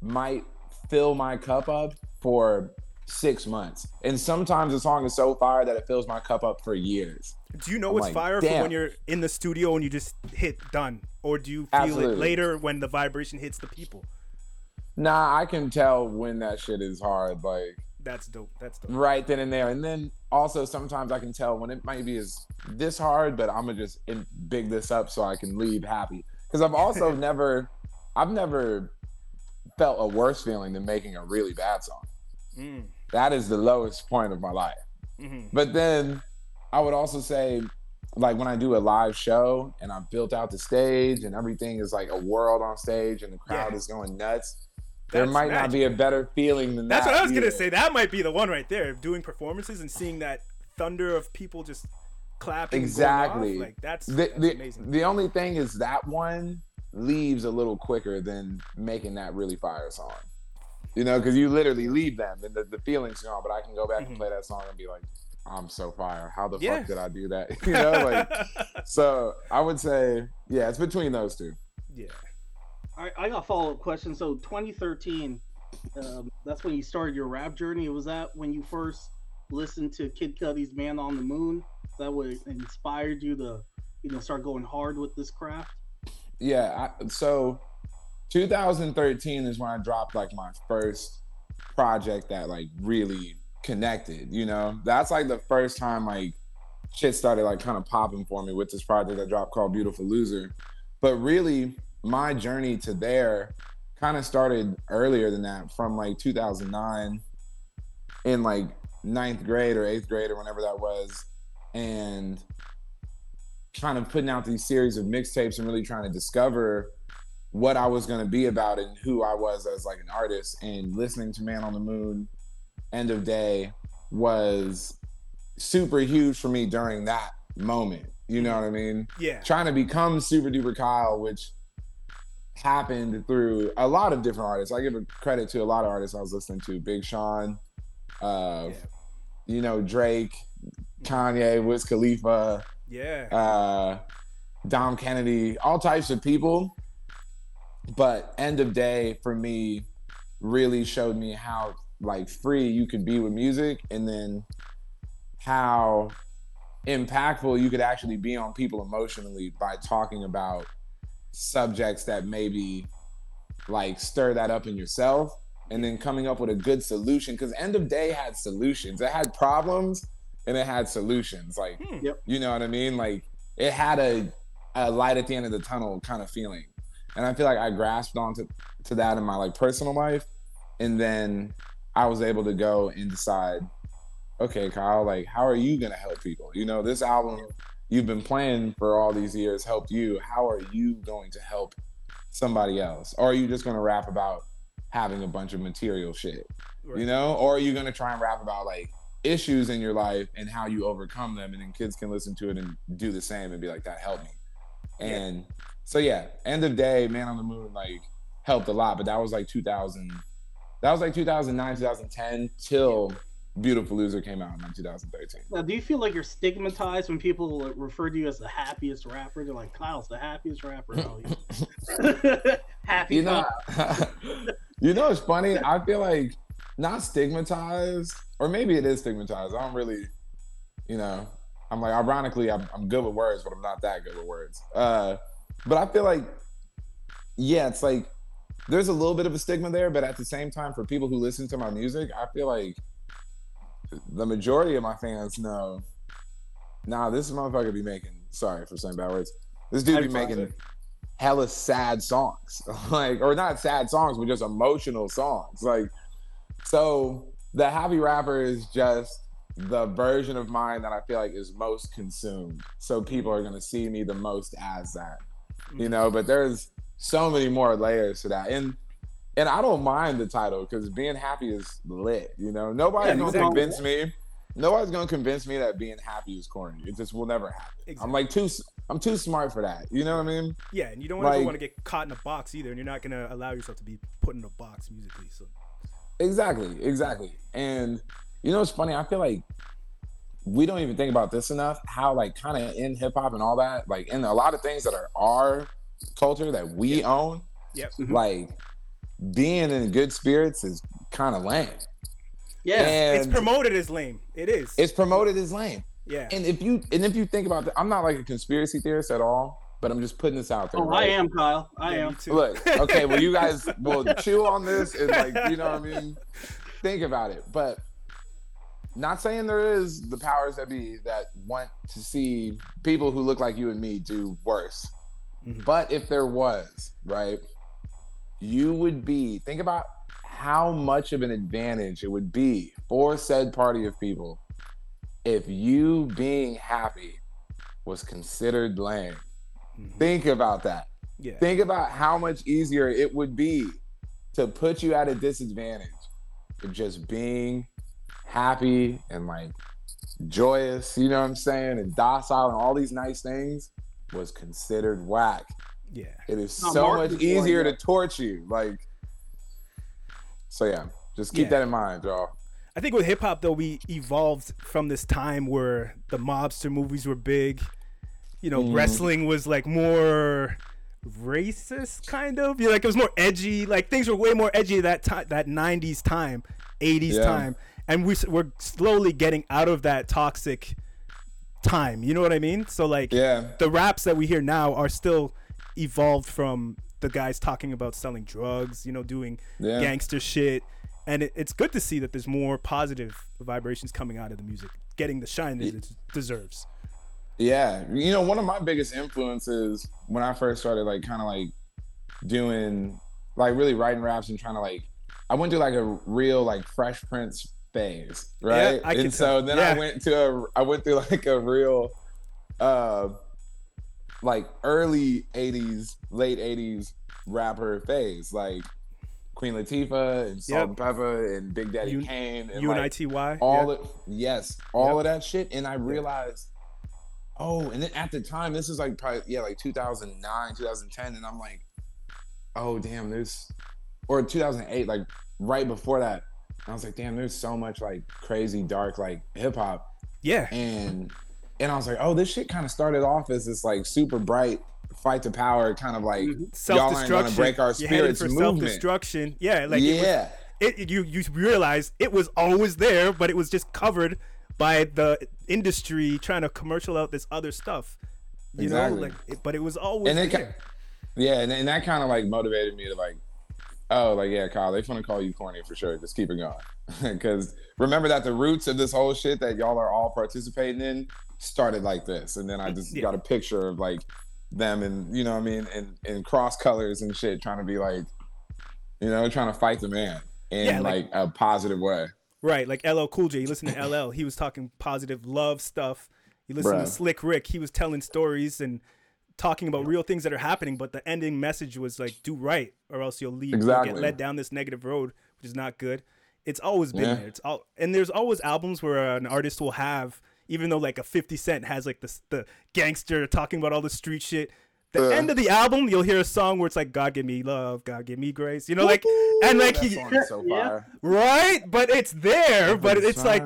[SPEAKER 3] might fill my cup up for six months. And sometimes the song is so fire that it fills my cup up for years.
[SPEAKER 1] Do you know what's
[SPEAKER 3] like,
[SPEAKER 1] fire for when you're in the studio and you just hit done? Or do you feel it later when the vibration hits the people?
[SPEAKER 3] Nah, I can tell when that shit is hard. Like
[SPEAKER 1] That's dope. That's dope.
[SPEAKER 3] right then and there. And then also sometimes I can tell when it might be as this hard, but I'm gonna just big this up so I can leave happy. Because I've also never, I've never felt a worse feeling than making a really bad song.
[SPEAKER 1] Mm,
[SPEAKER 3] That is the lowest point of my life.
[SPEAKER 1] hmm
[SPEAKER 3] But then I would also say, like when I do a live show and I've built out the stage and everything is like a world on stage and the crowd
[SPEAKER 1] Yeah.
[SPEAKER 3] is going nuts. There
[SPEAKER 1] That's
[SPEAKER 3] might not be a better feeling than
[SPEAKER 1] That's
[SPEAKER 3] that.
[SPEAKER 1] That's what I was gonna say. That might be the one right there. Doing performances and seeing that thunder of people just clapping. and going off,
[SPEAKER 3] Exactly.
[SPEAKER 1] Like that's,
[SPEAKER 3] the,
[SPEAKER 1] that's
[SPEAKER 3] the,
[SPEAKER 1] amazing.
[SPEAKER 3] the only thing is that one leaves a little quicker than making that really fire song. You know, because you literally leave them and the, the feeling's gone. But I can go back
[SPEAKER 1] Mhm.
[SPEAKER 3] and play that song and be like, I'm so fire. How the
[SPEAKER 1] Yeah.
[SPEAKER 3] fuck did I do that? you know, like so I would say, yeah, it's between those two.
[SPEAKER 1] Yeah.
[SPEAKER 2] I, I got a follow up question. So 2013, um, that's when you started your rap journey. Was that when you first listened to Kid Cudi's "Man on the Moon"? That what inspired you to, you know, start going hard with this craft?
[SPEAKER 3] Yeah. I, so 2013 is when I dropped like my first project that like really connected. You know, that's like the first time like shit started like kind of popping for me with this project I dropped called Beautiful Loser. But really, my journey to there kind of started earlier than that from like 2009 in like ninth grade or eighth grade or whenever that was and kind of putting out these series of mixtapes and really trying to discover what I was going to be about and who I was as like an artist and listening to Man on the Moon End of Day was super huge for me during that moment. You know what I mean?
[SPEAKER 1] Yeah.
[SPEAKER 3] Trying to become Super Duper Kyle, which happened through a lot of different artists. I give a credit to a lot of artists I was listening to. Big Sean, uh,
[SPEAKER 1] Yeah.
[SPEAKER 3] you know, Drake, Kanye, Wiz Khalifa,
[SPEAKER 1] Yeah.
[SPEAKER 3] uh, Dom Kennedy, all types of people. But end of day for me really showed me how like free you could be with music and then how impactful you could actually be on people emotionally by talking about subjects that maybe like stir that up in yourself and then coming up with a good solution because end of day had solutions it had problems and it had solutions like
[SPEAKER 1] Hmm.
[SPEAKER 2] Yep.
[SPEAKER 3] you know what i mean like it had a, a light at the end of the tunnel kind of feeling and i feel like i grasped onto to that in my like personal life and then i was able to go and decide okay kyle like how are you gonna help people? You know this album you've been playing for all these years helped you. How are you going to help somebody else? Or are you just going to rap about having a bunch of material shit?
[SPEAKER 1] Right.
[SPEAKER 3] you know or are you going to try and rap about like issues in your life and how you overcome them and then kids can listen to it and do the same and be like that helped me. And so yeah end of day man on the moon like helped a lot but that was like 2000 that was like 2009 2010 till beautiful loser came out in like 2013
[SPEAKER 2] Now, do you feel like you're stigmatized when people like, refer to you as the happiest rapper? They're like, Kyle's the happiest rapper. Happy
[SPEAKER 3] you know you know it's funny. I feel like not stigmatized or maybe it is stigmatized. I don't really you know i'm like ironically i'm, I'm good with words but i'm not that good with words. Uh but i feel like yeah it's like there's a little bit of a stigma there but at the same time for people who listen to my music i feel like the majority of my fans know nah this motherfucker be making sorry for saying bad words this dude be making hella sad songs. Like or not sad songs but just emotional songs. Like so the happy rapper is just the version of mine that i feel like is most consumed. So people are to see me the most as that you know but there's so many more layers to that and and i don't mind the title because being happy is lit you know nobody's
[SPEAKER 2] Yeah,
[SPEAKER 3] gonna
[SPEAKER 1] exactly.
[SPEAKER 3] convince me nobody's gonna convince me that being happy is corny it just will never happen i'm like too i'm too smart for that you know what i mean
[SPEAKER 1] Yeah, and you don't
[SPEAKER 3] like-
[SPEAKER 1] want to get caught in a box either, and you're not gonna allow yourself to be put in a box musically. So
[SPEAKER 3] Exactly, exactly. And you know, it's funny. I feel like we don't even think about this enough. How like kind of in hip hop and all that, like in a lot of things that are our culture that we own,
[SPEAKER 1] Yep.
[SPEAKER 2] Mhm.
[SPEAKER 3] like being in good spirits is kind of lame.
[SPEAKER 2] Yeah.
[SPEAKER 3] and
[SPEAKER 1] it's promoted as lame. It is.
[SPEAKER 3] it's promoted as lame.
[SPEAKER 1] yeah.
[SPEAKER 3] And if you and if you think about that, I'm not like a conspiracy theorist at all, but I'm just putting this out there.
[SPEAKER 2] Oh, I am, Kyle. I
[SPEAKER 1] Yeah,
[SPEAKER 2] am.
[SPEAKER 1] too.
[SPEAKER 3] Look, okay, well, you guys will chew on this and like, you know what I mean? Think about it. But not saying there is the powers that be that want to see people who look like you and me do worse. But if there was, right, you would be, think about how much of an advantage it would be for said party of people if you being happy was considered lame.
[SPEAKER 1] Mhm.
[SPEAKER 3] Think about that.
[SPEAKER 1] yeah.
[SPEAKER 3] Think about how much easier it would be to put you at a disadvantage of just being happy and like joyous, you know what I'm saying, and docile and all these nice things was considered whack.
[SPEAKER 1] yeah.
[SPEAKER 3] It is
[SPEAKER 2] No,
[SPEAKER 3] so
[SPEAKER 2] Mark
[SPEAKER 3] much easier to torch you. Like, so yeah, just keep
[SPEAKER 1] Yeah.
[SPEAKER 3] that in mind, y'all.
[SPEAKER 1] I think with hip hop though, we evolved from this time where the mobster movies were big. You know,
[SPEAKER 3] Mhm.
[SPEAKER 1] wrestling was like more racist, kind of. You know, like it was more edgy. Like things were way more edgy that time, that '90s time, '80s
[SPEAKER 3] Yeah.
[SPEAKER 1] time, and we we're slowly getting out of that toxic time. You know what I mean? So like,
[SPEAKER 3] Yeah.
[SPEAKER 1] the raps that we hear now are still evolved from the guys talking about selling drugs. You know, doing
[SPEAKER 3] Yeah.
[SPEAKER 1] gangster shit. And it, it's good to see that there's more positive vibrations coming out of the music, getting the shine that it deserves.
[SPEAKER 3] Yeah, you know, one of my biggest influences when I first started, like, kind of like doing, like, really writing raps and trying to like, I went through like a real like Fresh Prince phase, right?
[SPEAKER 1] I can
[SPEAKER 3] and so
[SPEAKER 1] tell.
[SPEAKER 3] then
[SPEAKER 1] Yeah.
[SPEAKER 3] I went to a, I went through like a real, uh, like early '80s, late '80s rapper phase, like Queen Latifah and Salt
[SPEAKER 1] Yep.
[SPEAKER 3] and Pepa and Big Daddy
[SPEAKER 1] U-
[SPEAKER 3] Kane and like, all
[SPEAKER 1] yeah.
[SPEAKER 3] of yes, all
[SPEAKER 1] Yep.
[SPEAKER 3] of that shit. And I realized, oh, and then at the time, this is like probably yeah, like 2009, 2010, and I'm like, oh damn, this or 2008, like right before that. I was like, damn, there's so much like crazy dark like hip hop,
[SPEAKER 1] yeah.
[SPEAKER 3] and and I was like, oh, this shit kind of started off as this like super bright fight to power kind of like
[SPEAKER 1] self
[SPEAKER 3] y'all ain't gonna
[SPEAKER 1] destruction.
[SPEAKER 3] break our spirits
[SPEAKER 1] for self destruction. Yeah, like it was,
[SPEAKER 3] yeah,
[SPEAKER 1] it, you you realize it was always there, but it was just covered by the industry trying to commercial out this other stuff. You
[SPEAKER 3] Exactly.
[SPEAKER 1] know, like, it, but it was always
[SPEAKER 3] And it
[SPEAKER 1] there.
[SPEAKER 3] Yeah, and, and that kind of like motivated me to like, oh, like yeah, Kyle, They're gonna call you corny for sure. Just keep it going, because remember that the roots of this whole shit that y'all are all participating in started like this, and then I just
[SPEAKER 1] Yeah.
[SPEAKER 3] got a picture of like them and you know what I mean, and in cross colors and shit, trying to be like, you know, trying to fight the man in
[SPEAKER 1] Yeah, like-
[SPEAKER 3] like, a positive way.
[SPEAKER 1] Right, like LL Cool J. You listen to LL, he was talking positive love stuff. You listen to Slick Rick, he was telling stories and talking about real things that are happening, but the ending message was like, do right or else you'll leave. You'll get led down this negative road, which is not good. It's always been
[SPEAKER 3] Yeah.
[SPEAKER 1] there. It's all and there's always albums where an artist will have, even though like a 50 Cent has like the the gangster talking about all the street shit. The
[SPEAKER 3] Uh.
[SPEAKER 1] end of the album, you'll hear a song where it's like God give me love, God give me grace. You know, like and like he
[SPEAKER 3] so
[SPEAKER 2] Yeah.
[SPEAKER 1] right, but it's there, but it's like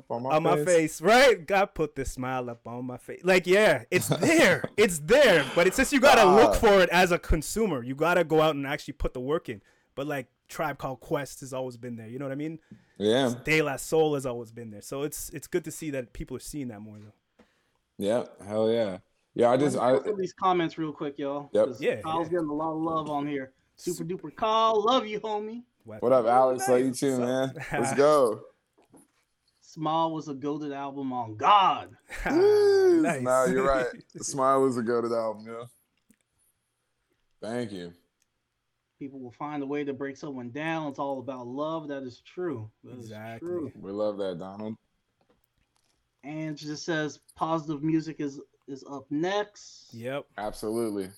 [SPEAKER 3] up on
[SPEAKER 1] on my face, right? God put this smile up on my face. Like, yeah, it's there. it's there. But it's just you gotta look for it as a consumer. You gotta go out and actually put the work in. But like Tribe Called Quest has always been there. You know what I mean?
[SPEAKER 3] Yeah,
[SPEAKER 1] De La Soul has always been there. So it's it's good to see that people are seeing that more though.
[SPEAKER 3] yeah, hell yeah, yeah. I just I
[SPEAKER 2] Let's these comments real quick, y'all.
[SPEAKER 3] Yep.
[SPEAKER 2] 'cause
[SPEAKER 1] Yeah,
[SPEAKER 2] Kyle's
[SPEAKER 1] yeah.
[SPEAKER 2] getting a lot of love on here. Super duper Kyle, love you, homie.
[SPEAKER 3] what up, Alex? Love you
[SPEAKER 1] Nice.
[SPEAKER 3] too, man. Let's go.
[SPEAKER 2] Smile was a goaded album on God.
[SPEAKER 1] nice.
[SPEAKER 3] No, you're right. Smile was a goaded album, yeah. Thank you.
[SPEAKER 2] People will find a way to break someone down. It's all about love. That is true. That is
[SPEAKER 1] Exactly.
[SPEAKER 2] true.
[SPEAKER 3] We love that, Donald.
[SPEAKER 2] And it just says positive music is is up next.
[SPEAKER 1] Yep.
[SPEAKER 3] Absolutely.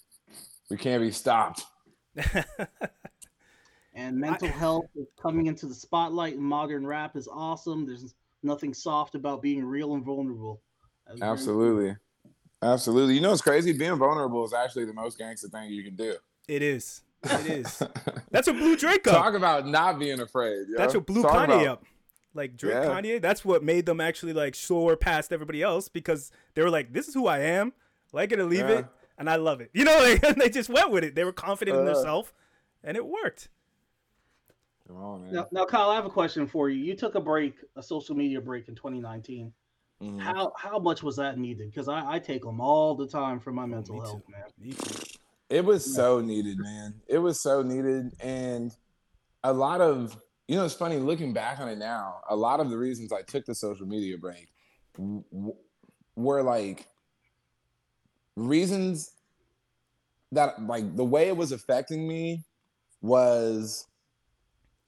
[SPEAKER 3] We can't be stopped.
[SPEAKER 2] And mental health is coming into the spotlight in modern rap is awesome. There's nothing soft about being real and vulnerable. That's very
[SPEAKER 3] Absolutely. Absolutely. You know what's crazy? Being vulnerable is actually the most gangster thing you can do.
[SPEAKER 1] it is. It is. That's what blew Drake up.
[SPEAKER 3] Talk about not being afraid. yo.
[SPEAKER 1] That's what blew
[SPEAKER 3] Talk
[SPEAKER 1] Kanye
[SPEAKER 3] about-
[SPEAKER 1] up. Like Drake,
[SPEAKER 3] Yeah.
[SPEAKER 1] Kanye. That's what made them actually like soar past everybody else because they were like, "This is who I am. Like it or leave
[SPEAKER 3] Yeah.
[SPEAKER 1] it, and I love it." You know, like, and they just went with it. They were confident in
[SPEAKER 3] Uh.
[SPEAKER 1] themselves, and it worked.
[SPEAKER 3] Come on, man.
[SPEAKER 2] Now, now, Kyle, I have a question for you. You took a break, a social media break in 2019.
[SPEAKER 3] Mhm.
[SPEAKER 2] How how much was that needed? Because I, I take them all the time for my mental
[SPEAKER 1] me too.
[SPEAKER 2] health, man.
[SPEAKER 1] Me too.
[SPEAKER 3] It was so needed, man. It was so needed. And a lot of, you know, it's funny looking back on it now, a lot of the reasons I took the social media break w- were like reasons that, like, the way it was affecting me was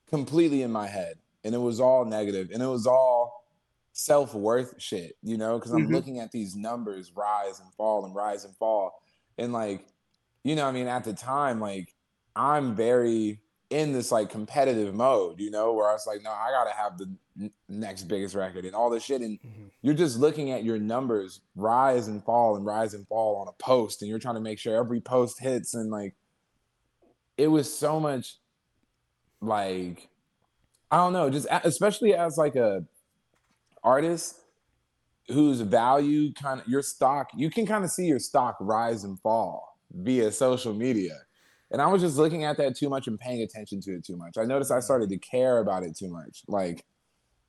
[SPEAKER 3] completely in my head. And it was all negative and it was all self worth shit, you know, because I'm
[SPEAKER 2] Mhm.
[SPEAKER 3] looking at these numbers rise and fall and rise and fall. And like, you know, I mean, at the time, like, I'm very in this like competitive mode, you know, where I was like, no, I gotta have the n- next biggest record and all this shit. And
[SPEAKER 1] Mhm.
[SPEAKER 3] you're just looking at your numbers rise and fall and rise and fall on a post, and you're trying to make sure every post hits. And like, it was so much like, I don't know, just especially as like a artist whose value kind of your stock, you can kind of see your stock rise and fall via social media. And I was just looking at that too much and paying attention to it too much. I noticed I mm-hmm. started to care about it too much. Like,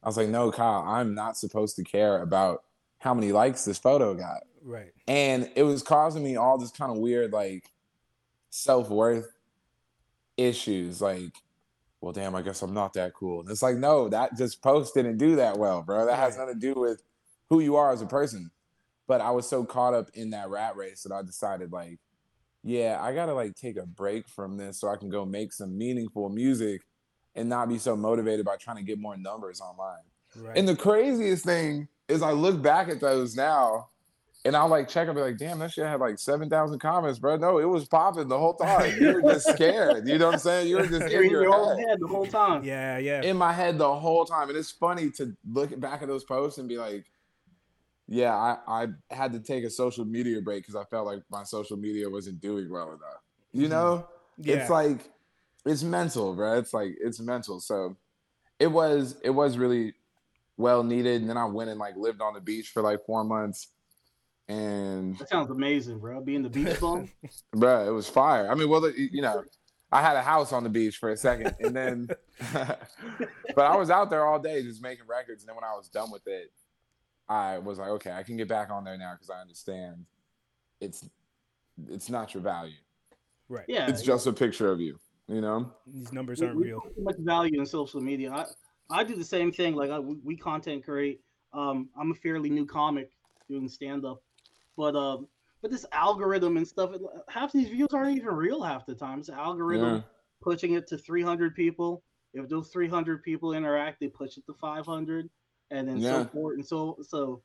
[SPEAKER 3] I was like, no, Kyle, I'm not supposed to care about how many likes this photo got.
[SPEAKER 1] Right.
[SPEAKER 3] And it was causing me all this kind of weird, like, self worth issues. Like, well, damn, I guess I'm not that cool. And it's like, no, that just post didn't do that well, bro. That has nothing to do with who you are as a person. But I was so caught up in that rat race that I decided, like, yeah, I gotta like take a break from this so I can go make some meaningful music and not be so motivated by trying to get more numbers online.
[SPEAKER 1] Right.
[SPEAKER 3] And the craziest thing is I look back at those now and I'll like check and be like, damn, that shit had like 7,000 comments, bro. No, it was popping the whole time. You were just scared. You know what I'm saying? You were just
[SPEAKER 2] You're
[SPEAKER 3] in
[SPEAKER 2] in your
[SPEAKER 3] your head.
[SPEAKER 2] head the whole time.
[SPEAKER 1] yeah, yeah.
[SPEAKER 3] In my head the whole time. And it's funny to look back at those posts and be like, yeah, I, I had to take a social media break because I felt like my social media wasn't doing well enough. You
[SPEAKER 1] Mhm.
[SPEAKER 3] know?
[SPEAKER 1] yeah.
[SPEAKER 3] it's like it's mental, bro. It's like it's mental. So it was it was really well needed. And then I went and like lived on the beach for like four months. And
[SPEAKER 2] That sounds amazing, bro. Being the beach bum.
[SPEAKER 3] bro, it was fire. I mean, well, you know, I had a house on the beach for a second, and then, but I was out there all day just making records. And then when I was done with it, I was like, okay, I can get back on there now because I understand it's it's not your value.
[SPEAKER 1] right.
[SPEAKER 2] Yeah.
[SPEAKER 3] It's just a picture of you. You know?
[SPEAKER 1] These numbers aren't
[SPEAKER 2] we
[SPEAKER 1] real.
[SPEAKER 2] put much value in social media. I, I do the same thing. Like I, we, we content create. Um, I'm a fairly new comic doing stand up, but um, but this algorithm and stuff, half these views aren't even real half the time. It's an algorithm
[SPEAKER 3] Yeah.
[SPEAKER 2] pushing it to 300 people. If those 300 people interact, they push it to 500, and then
[SPEAKER 3] Yeah.
[SPEAKER 2] so forth. And so so,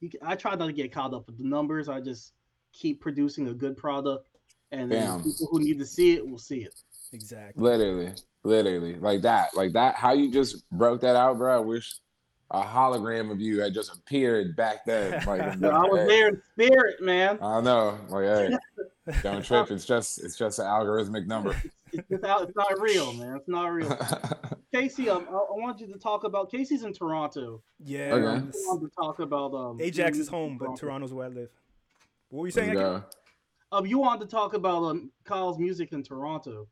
[SPEAKER 2] you, I try not to get caught up with the numbers. I just keep producing a good product, and then
[SPEAKER 3] Bam.
[SPEAKER 2] people who need to see it will see it.
[SPEAKER 1] Exactly.
[SPEAKER 3] Literally, literally, like that, like that. How you just broke that out, bro? I wish a hologram of you had just appeared back then. Like, in the-
[SPEAKER 2] I was
[SPEAKER 3] hey,
[SPEAKER 2] there in spirit, man.
[SPEAKER 3] I know. Like, hey, don't trip. It's just, it's just an algorithmic number.
[SPEAKER 2] It's, just out, it's not real, man. It's not real. Casey, um, I, I want you to talk about Casey's in Toronto.
[SPEAKER 1] Yeah.
[SPEAKER 3] Okay.
[SPEAKER 2] I
[SPEAKER 1] this-
[SPEAKER 2] wanted to talk about um.
[SPEAKER 1] Ajax is home, but
[SPEAKER 2] Toronto.
[SPEAKER 1] Toronto's where I live. What were you saying?
[SPEAKER 3] There you
[SPEAKER 1] again?
[SPEAKER 3] go.
[SPEAKER 2] Um, you wanted to talk about um Kyle's music in Toronto.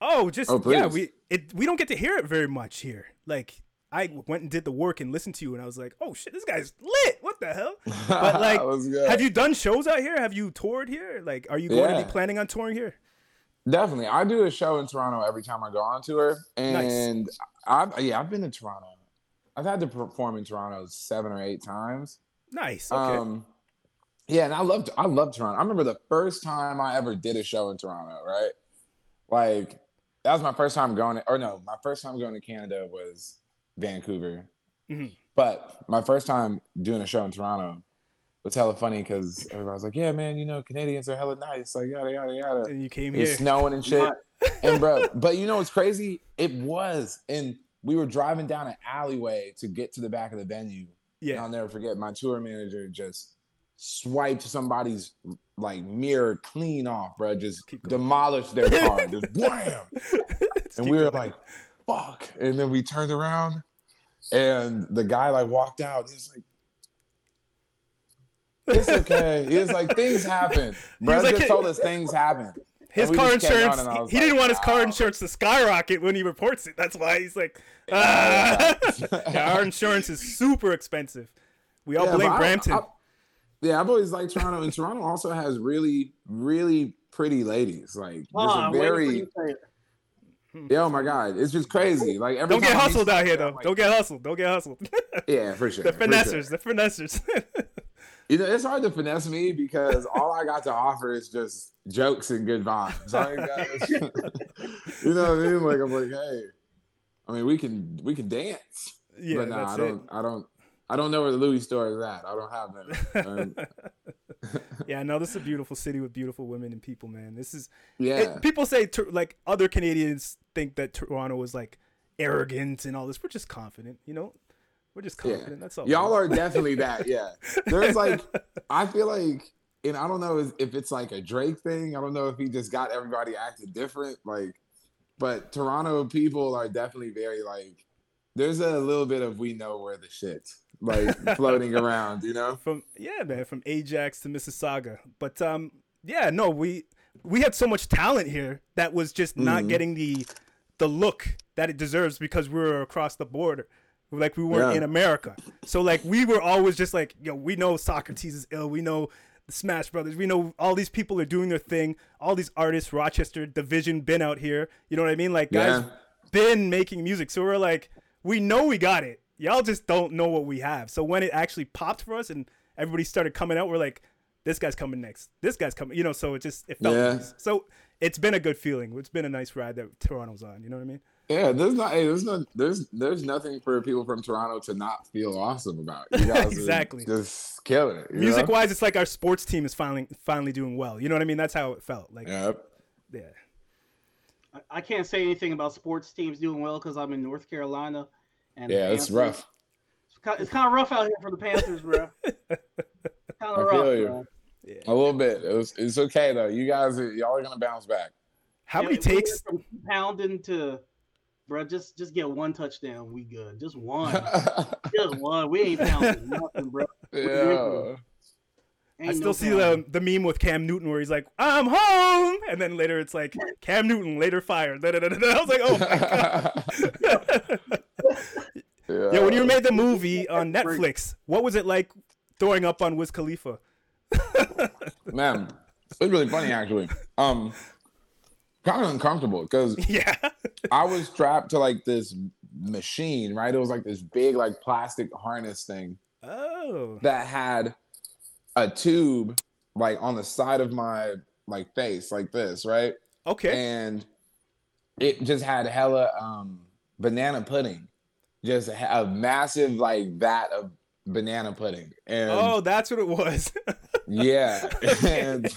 [SPEAKER 1] Oh, just
[SPEAKER 3] Oh,
[SPEAKER 1] yeah. We it we don't get to hear it very much here. Like I went and did the work and listened to you, and I was like, oh shit, this guy's lit. What the hell? But, like,
[SPEAKER 3] That was good.
[SPEAKER 1] Have you done shows out here? Have you toured here? Like, are you going to be planning on touring here?
[SPEAKER 3] Definitely. I do a show in Toronto every time I go on tour.
[SPEAKER 1] Nice.
[SPEAKER 3] And I've yeah, I've been to Toronto. I've had to perform in Toronto seven or eight times.
[SPEAKER 1] Nice. Okay.
[SPEAKER 3] Um yeah, and I loved I love Toronto. I remember the first time I ever did a show in Toronto, right? Like that was my first time going or no, my first time going to Canada was Vancouver.
[SPEAKER 1] Mhm.
[SPEAKER 3] But my first time doing a show in Toronto was hella funny because everybody was like, Yeah, man, you know, Canadians are hella nice, like yada yada yada.
[SPEAKER 1] and you came
[SPEAKER 3] It's
[SPEAKER 1] here.
[SPEAKER 3] snowing and shit. And bro, but you know what's crazy? It was. And we were driving down an alleyway to get to the back of the venue. And
[SPEAKER 1] Yeah.
[SPEAKER 3] I'll never forget my tour manager just swiped somebody's like mirror clean off, bro. Just demolished their car. just wham. And we were
[SPEAKER 1] going.
[SPEAKER 3] like, fuck. And then we turned around and the guy like walked out. He was like, it's okay. He was like, things happen. Bro
[SPEAKER 1] was like,
[SPEAKER 3] just told us things happen.
[SPEAKER 1] his car
[SPEAKER 3] just kept going,
[SPEAKER 1] insurance.
[SPEAKER 3] and I was
[SPEAKER 1] he
[SPEAKER 3] like,
[SPEAKER 1] didn't want his car
[SPEAKER 3] wow.
[SPEAKER 1] insurance to skyrocket when he reports it. That's why he's like, ah. yeah, our insurance is super expensive. We all
[SPEAKER 3] Yeah,
[SPEAKER 1] blame
[SPEAKER 3] but I-
[SPEAKER 1] Brampton.
[SPEAKER 3] I- yeah, I've always liked Toronto, and Toronto also has really, really pretty ladies. Like,
[SPEAKER 2] Oh,
[SPEAKER 3] just a
[SPEAKER 2] I'm waiting for
[SPEAKER 3] very,
[SPEAKER 2] you to say it.
[SPEAKER 3] yeah, oh my god, it's just crazy. Like, every
[SPEAKER 1] Don't get
[SPEAKER 3] time I meet
[SPEAKER 1] hustled out here, though.
[SPEAKER 3] Like,
[SPEAKER 1] Don't get hustled. Don't get hustled.
[SPEAKER 3] yeah, for sure.
[SPEAKER 1] the
[SPEAKER 3] for sure.
[SPEAKER 1] The finessers.
[SPEAKER 3] You know, it's hard to finesse me because all I got to offer is just jokes and good vibes. You know what I mean? Like, I'm like, hey, I mean, we can we can dance,
[SPEAKER 1] yeah,
[SPEAKER 3] but no, I don't, I don't, I don't know where the Louis store is at. I don't have that. Um,
[SPEAKER 1] it. yeah, no, this is a beautiful city with beautiful women and people, man. This is
[SPEAKER 3] yeah,
[SPEAKER 1] it, people say like other Canadians think that Toronto is like arrogant and all this. We're just confident, you know. We're just
[SPEAKER 3] Yeah.
[SPEAKER 1] confident. That's all.
[SPEAKER 3] Y'all are definitely that. Yeah. There's like, I feel like, and I don't know if it's like a Drake thing. I don't know if he just got everybody acting different. Like, but Toronto people are definitely very like, there's a little bit of we know where the shit like floating around, you know?
[SPEAKER 1] from yeah, man, from Ajax to Mississauga. But um, yeah, no, we we had so much talent here that was just not
[SPEAKER 3] Mhm.
[SPEAKER 1] getting the the look that it deserves because we were across the border. Like we weren't
[SPEAKER 3] Yeah.
[SPEAKER 1] in America. So like we were always just like, yo, we know Saukrates is ill. We know the Smash Brothers. We know all these people are doing their thing. All these artists, Rochester, Division, been out here. You know what I mean? Like guys
[SPEAKER 3] Yeah.
[SPEAKER 1] been making music. So we're like, we know we got it. Y'all just don't know what we have. So when it actually popped for us and everybody started coming out, we're like, this guy's coming next. This guy's coming. You know, so it just it felt
[SPEAKER 3] Yeah.
[SPEAKER 1] nice. So it's been a good feeling. It's been a nice ride that Toronto's on. You know what I mean?
[SPEAKER 3] Yeah, there's not. Hey, there's no. There's there's nothing for people from Toronto to not feel awesome about. You guys are
[SPEAKER 1] Exactly.
[SPEAKER 3] just killing it.
[SPEAKER 1] Music
[SPEAKER 3] know?
[SPEAKER 1] wise, it's like our sports team is finally finally doing well. You know what I mean? That's how it felt. Like yeah.
[SPEAKER 3] Yep.
[SPEAKER 2] I, I can't say anything about sports teams doing well because I'm in North Carolina. And
[SPEAKER 3] Yeah, it's rough.
[SPEAKER 2] It's kind, it's kind of rough out here for the Panthers, bro. kind
[SPEAKER 3] I
[SPEAKER 2] rough.
[SPEAKER 3] feel you.
[SPEAKER 2] bro.
[SPEAKER 3] A little bit. It was, it's okay though. You guys, y'all are gonna bounce back.
[SPEAKER 1] How
[SPEAKER 2] Yeah,
[SPEAKER 1] many
[SPEAKER 2] we went
[SPEAKER 1] takes?
[SPEAKER 2] from pounding to, bro? Just just get one touchdown. We good. Just one. just one. We ain't pounding nothing, bro.
[SPEAKER 3] yeah.
[SPEAKER 2] Ain't
[SPEAKER 1] I still
[SPEAKER 2] no
[SPEAKER 1] see
[SPEAKER 2] pounding.
[SPEAKER 1] the the meme with Cam Newton where he's like, "I'm home," and then later it's like Cam Newton later fired. I was like, "Oh my god!"
[SPEAKER 3] Yeah.
[SPEAKER 1] yeah, when you made the movie on Netflix, what was it like throwing up on Wiz Khalifa?
[SPEAKER 3] man, it's really funny actually. Um, kind of uncomfortable because
[SPEAKER 1] yeah,
[SPEAKER 3] I was strapped to like this machine, right? It was like this big like plastic harness thing
[SPEAKER 1] oh,
[SPEAKER 3] that had a tube like on the side of my like face like this, right?
[SPEAKER 1] okay.
[SPEAKER 3] And it just had hella um banana pudding. Just a, massive like vat of banana pudding. And
[SPEAKER 1] Oh, that's what it was.
[SPEAKER 3] yeah. and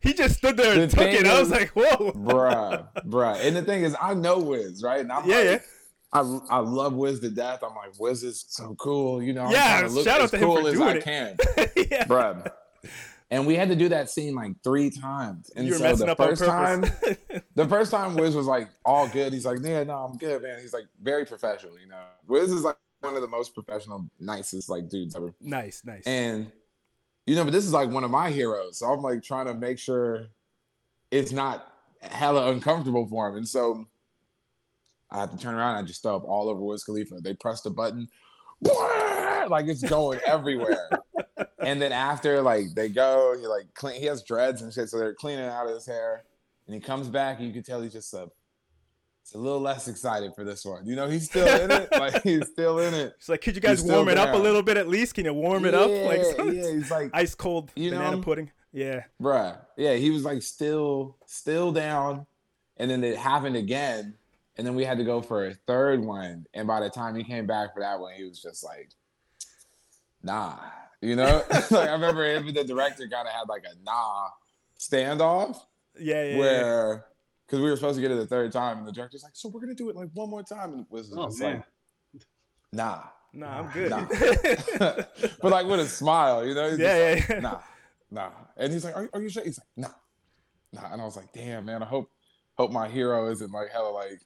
[SPEAKER 1] he just stood there and
[SPEAKER 3] The
[SPEAKER 1] took it. I was like, "Whoa!"
[SPEAKER 3] bruh, bruh. And the thing is, I know Wiz, right? And I'm
[SPEAKER 1] Yeah,
[SPEAKER 3] like,
[SPEAKER 1] yeah.
[SPEAKER 3] I, I love Wiz to death. I'm like, Wiz is so cool, you know. I'm
[SPEAKER 1] Yeah,
[SPEAKER 3] look
[SPEAKER 1] shout out
[SPEAKER 3] as
[SPEAKER 1] to him
[SPEAKER 3] cool
[SPEAKER 1] for
[SPEAKER 3] as
[SPEAKER 1] doing
[SPEAKER 3] I
[SPEAKER 1] it.
[SPEAKER 3] can,
[SPEAKER 1] yeah.
[SPEAKER 3] bruh. And we had to do that scene like three times. And
[SPEAKER 1] You were
[SPEAKER 3] so
[SPEAKER 1] messing
[SPEAKER 3] the
[SPEAKER 1] up
[SPEAKER 3] first time, the first time Wiz was like all good. He's like, yeah, no, I'm good, man. He's like very professional, you know. Wiz is like one of the most professional, nicest like dudes ever.
[SPEAKER 1] nice, nice.
[SPEAKER 3] And you know, but this is like one of my heroes. So I'm like trying to make sure it's not hella uncomfortable for him. And so I have to turn around and I just throw up all over Wiz Khalifa. They press the button, like it's going everywhere. And then after like they go, he like clean he has dreads and shit, so they're cleaning out his hair. And he comes back and you can tell he's just a it's a little less excited for this one. You know, he's still in it. Like he's still in it.
[SPEAKER 1] It's like, could you guys warm it up a little bit at least? Can you warm it up? Like
[SPEAKER 3] Yeah, yeah, he's like
[SPEAKER 1] ice cold
[SPEAKER 3] You
[SPEAKER 1] banana
[SPEAKER 3] know?
[SPEAKER 1] pudding. Yeah.
[SPEAKER 3] Bruh. Yeah, he was like still, still down. And then it happened again. And then we had to go for a third one. And by the time he came back for that one, he was just like, nah. You know? like I remember even the director kind of had like a nah standoff
[SPEAKER 1] Yeah, yeah, yeah.
[SPEAKER 3] where because we were supposed to get it the third time, and the director's like, so we're gonna do it like one more time. And it was
[SPEAKER 2] Oh
[SPEAKER 3] just like, nah.
[SPEAKER 1] Nah, I'm good.
[SPEAKER 3] Nah. but like with a smile, you know? He's just
[SPEAKER 1] yeah,
[SPEAKER 3] like,
[SPEAKER 1] yeah, yeah.
[SPEAKER 3] nah, nah. And he's like, are, are you sure? He's like, nah, nah. And I was like, damn, man, I hope hope my hero isn't like hella like,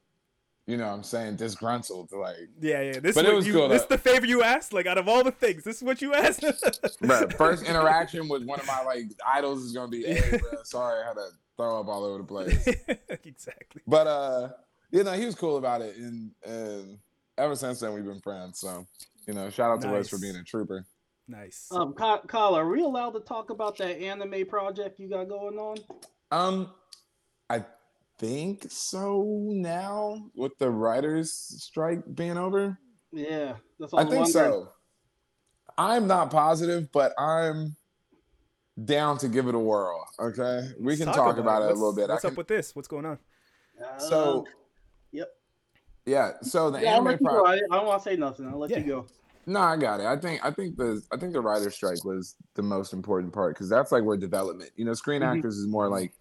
[SPEAKER 3] you know what I'm saying, disgruntled like,
[SPEAKER 1] Yeah, yeah. This
[SPEAKER 3] But
[SPEAKER 1] is
[SPEAKER 3] it was
[SPEAKER 1] you,
[SPEAKER 3] cool,
[SPEAKER 1] This
[SPEAKER 3] though.
[SPEAKER 1] the favor you asked. Like out of all the things, this is what you asked.
[SPEAKER 3] bruh, first interaction with one of my like idols is gonna be, hey, bro, sorry I had to throw up all over the place.
[SPEAKER 1] exactly.
[SPEAKER 3] But uh, you know, he was cool about it, and and ever since then we've been friends. So you know, shout out to Wiz for being a trooper.
[SPEAKER 1] Nice.
[SPEAKER 2] Um, Kyle, are we allowed to talk about that anime project you got going on?
[SPEAKER 3] Um, I think so now with the writers' strike being over.
[SPEAKER 2] Yeah, that's all
[SPEAKER 3] I think so. I'm not positive, but I'm down to give it a whirl. Okay, we can talk, about, it a little bit.
[SPEAKER 1] What's
[SPEAKER 3] can-
[SPEAKER 1] up with this? What's going on?
[SPEAKER 3] so,
[SPEAKER 2] yep.
[SPEAKER 3] yeah. So the
[SPEAKER 2] Yeah, I'll
[SPEAKER 3] anime
[SPEAKER 2] let
[SPEAKER 3] pro-
[SPEAKER 2] I, I don't want to say nothing. I'll let
[SPEAKER 1] Yeah.
[SPEAKER 2] you go.
[SPEAKER 3] No, I got it. I think I think the I think the writer's strike was the most important part because that's like where development. You know, screen
[SPEAKER 2] Mhm.
[SPEAKER 3] actors is more like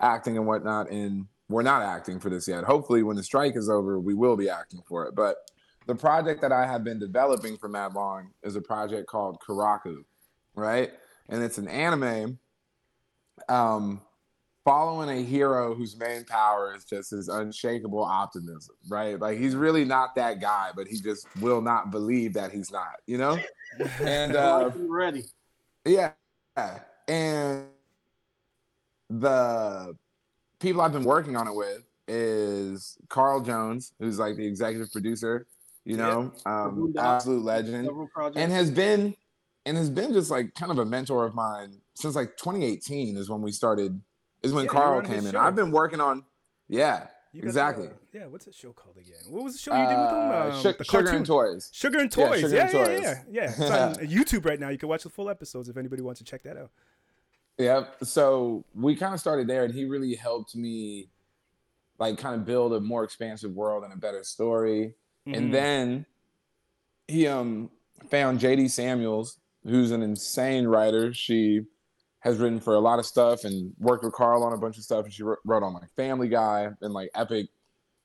[SPEAKER 3] acting and whatnot, and we're not acting for this yet. Hopefully, when the strike is over, we will be acting for it. But the project that I have been developing for mad long is a project called Karaku, right? And it's an anime um following a hero whose main power is just his unshakable optimism, right? Like he's really not that guy, but he just will not believe that he's not, you know? And uh
[SPEAKER 2] ready.
[SPEAKER 3] yeah. And the people I've been working on it with is Carl Jones, who's like the executive producer, you know, um, absolute legend, and has been and has been just like kind of a mentor of mine since like 2018 is when we started is when yeah, Carl came in. Show. I've been working on yeah, exactly.
[SPEAKER 1] The, yeah, what's the show called again? What was the show you did with him?
[SPEAKER 3] Uh, um, Sh- Sugar and Toys.
[SPEAKER 1] Sugar and Toys. Yeah, Sugar yeah, and yeah, Toys. yeah, yeah, yeah. It's on YouTube right now. You can watch the full episodes if anybody wants to check that out.
[SPEAKER 3] Yep. So we kind of started there, and he really helped me, like, kind of build a more expansive world and a better story. Mm-hmm. And then he um found JD Samuels, who's an insane writer. She has written for a lot of stuff and worked with Carl on a bunch of stuff. And she wrote on like Family Guy and like epic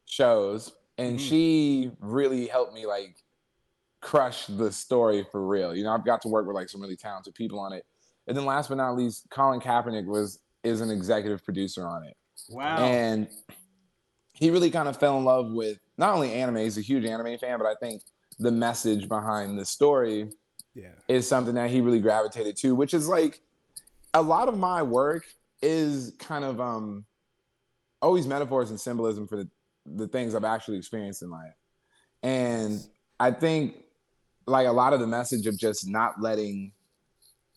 [SPEAKER 3] shows. And mm-hmm. she really helped me like crush the story for real. You know, I've got to work with like some really talented people on it. And then last but not least, Colin Kaepernick was is an executive producer on it.
[SPEAKER 2] Wow.
[SPEAKER 3] And he really kind of fell in love with not only anime, he's a huge anime fan, but I think the message behind the story
[SPEAKER 1] yeah.
[SPEAKER 3] is something that he really gravitated to, which is like a lot of my work is kind of um always metaphors and symbolism for the, the things I've actually experienced in life. And I think like a lot of the message of just not letting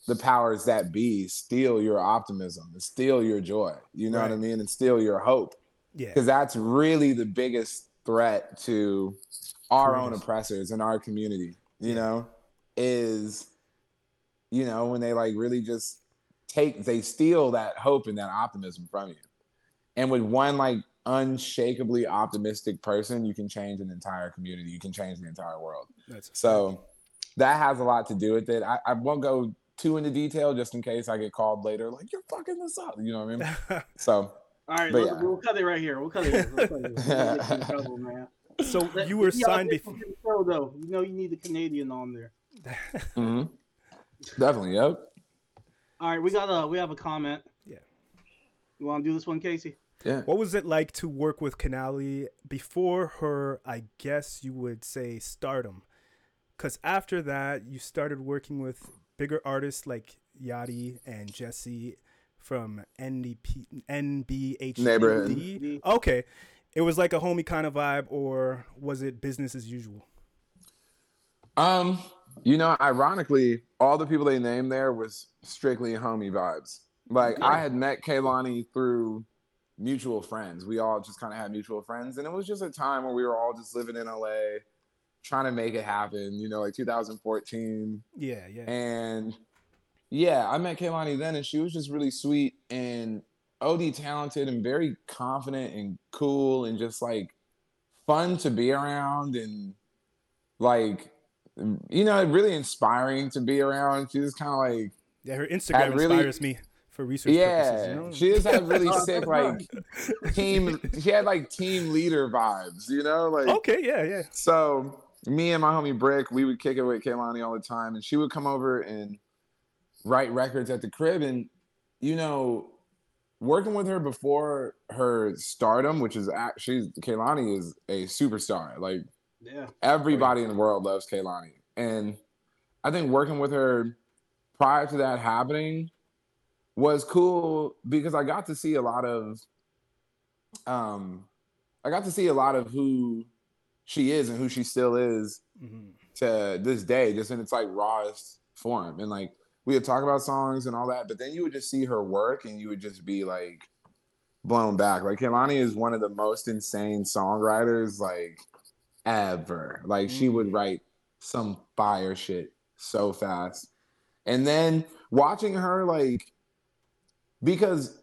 [SPEAKER 3] the powers that be steal your optimism and steal your joy. You know right. what I mean? And steal your hope.
[SPEAKER 1] Yeah.
[SPEAKER 3] Because that's really the biggest threat to our own oppressors in our community, you know, is, you know, when they like really just take they steal that hope and that optimism from you. And with one like unshakably optimistic person, you can change an entire community. You can change the entire world. That's so that has a lot to do with it. I, I won't go too into detail just in case I get called later, like you're fucking this up. You know what I mean? so
[SPEAKER 2] all right, yeah. we'll cut it right here. We'll cut it. Here. We'll cut it here. trouble, man.
[SPEAKER 1] So you were signed before.
[SPEAKER 2] Show, though. You know you need the Canadian on there.
[SPEAKER 3] mm-hmm. Definitely. Yep.
[SPEAKER 2] All right, we got a we have a comment.
[SPEAKER 1] Yeah.
[SPEAKER 2] You want to do this one, Casey?
[SPEAKER 3] Yeah.
[SPEAKER 1] What was it like to work with Kehlani before her? I guess you would say stardom, because after that you started working with bigger artists like Yachty and Jesse from NDP NBH
[SPEAKER 3] neighborhood.
[SPEAKER 1] Okay, it was like a homie kind of vibe, or was it business as usual?
[SPEAKER 3] Um, you know, ironically, all the people they named there was strictly homie vibes. Like yeah. I had met Kehlani through mutual friends. We all just kind of had mutual friends, and it was just a time where we were all just living in LA, trying to make it happen. You know, like 2014.
[SPEAKER 1] Yeah, yeah.
[SPEAKER 3] And yeah, I met Kehlani then, and she was just really sweet and OD talented and very confident and cool and just like fun to be around and like you know, really inspiring to be around. She's kind of like
[SPEAKER 1] yeah, her Instagram really, inspires me for research
[SPEAKER 3] yeah,
[SPEAKER 1] purposes. You know?
[SPEAKER 3] she just had really sick like team. She had like team leader vibes. You know, like
[SPEAKER 1] okay, yeah, yeah.
[SPEAKER 3] So me and my homie Brick, we would kick it with Kehlani all the time, and she would come over and write records at the crib, and you know. Working with her before her stardom, which is she's Kehlani is a superstar. Like
[SPEAKER 2] yeah.
[SPEAKER 3] Everybody in the world loves Kehlani. And I think working with her prior to that happening was cool because I got to see a lot of um I got to see a lot of who she is and who she still is mm-hmm. to this day, just in its like rawest form. And like we would talk about songs and all that, but then you would just see her work and you would just be like blown back. Like Kehlani is one of the most insane songwriters like ever. Like she would mm. write some fire shit so fast. And then watching her like because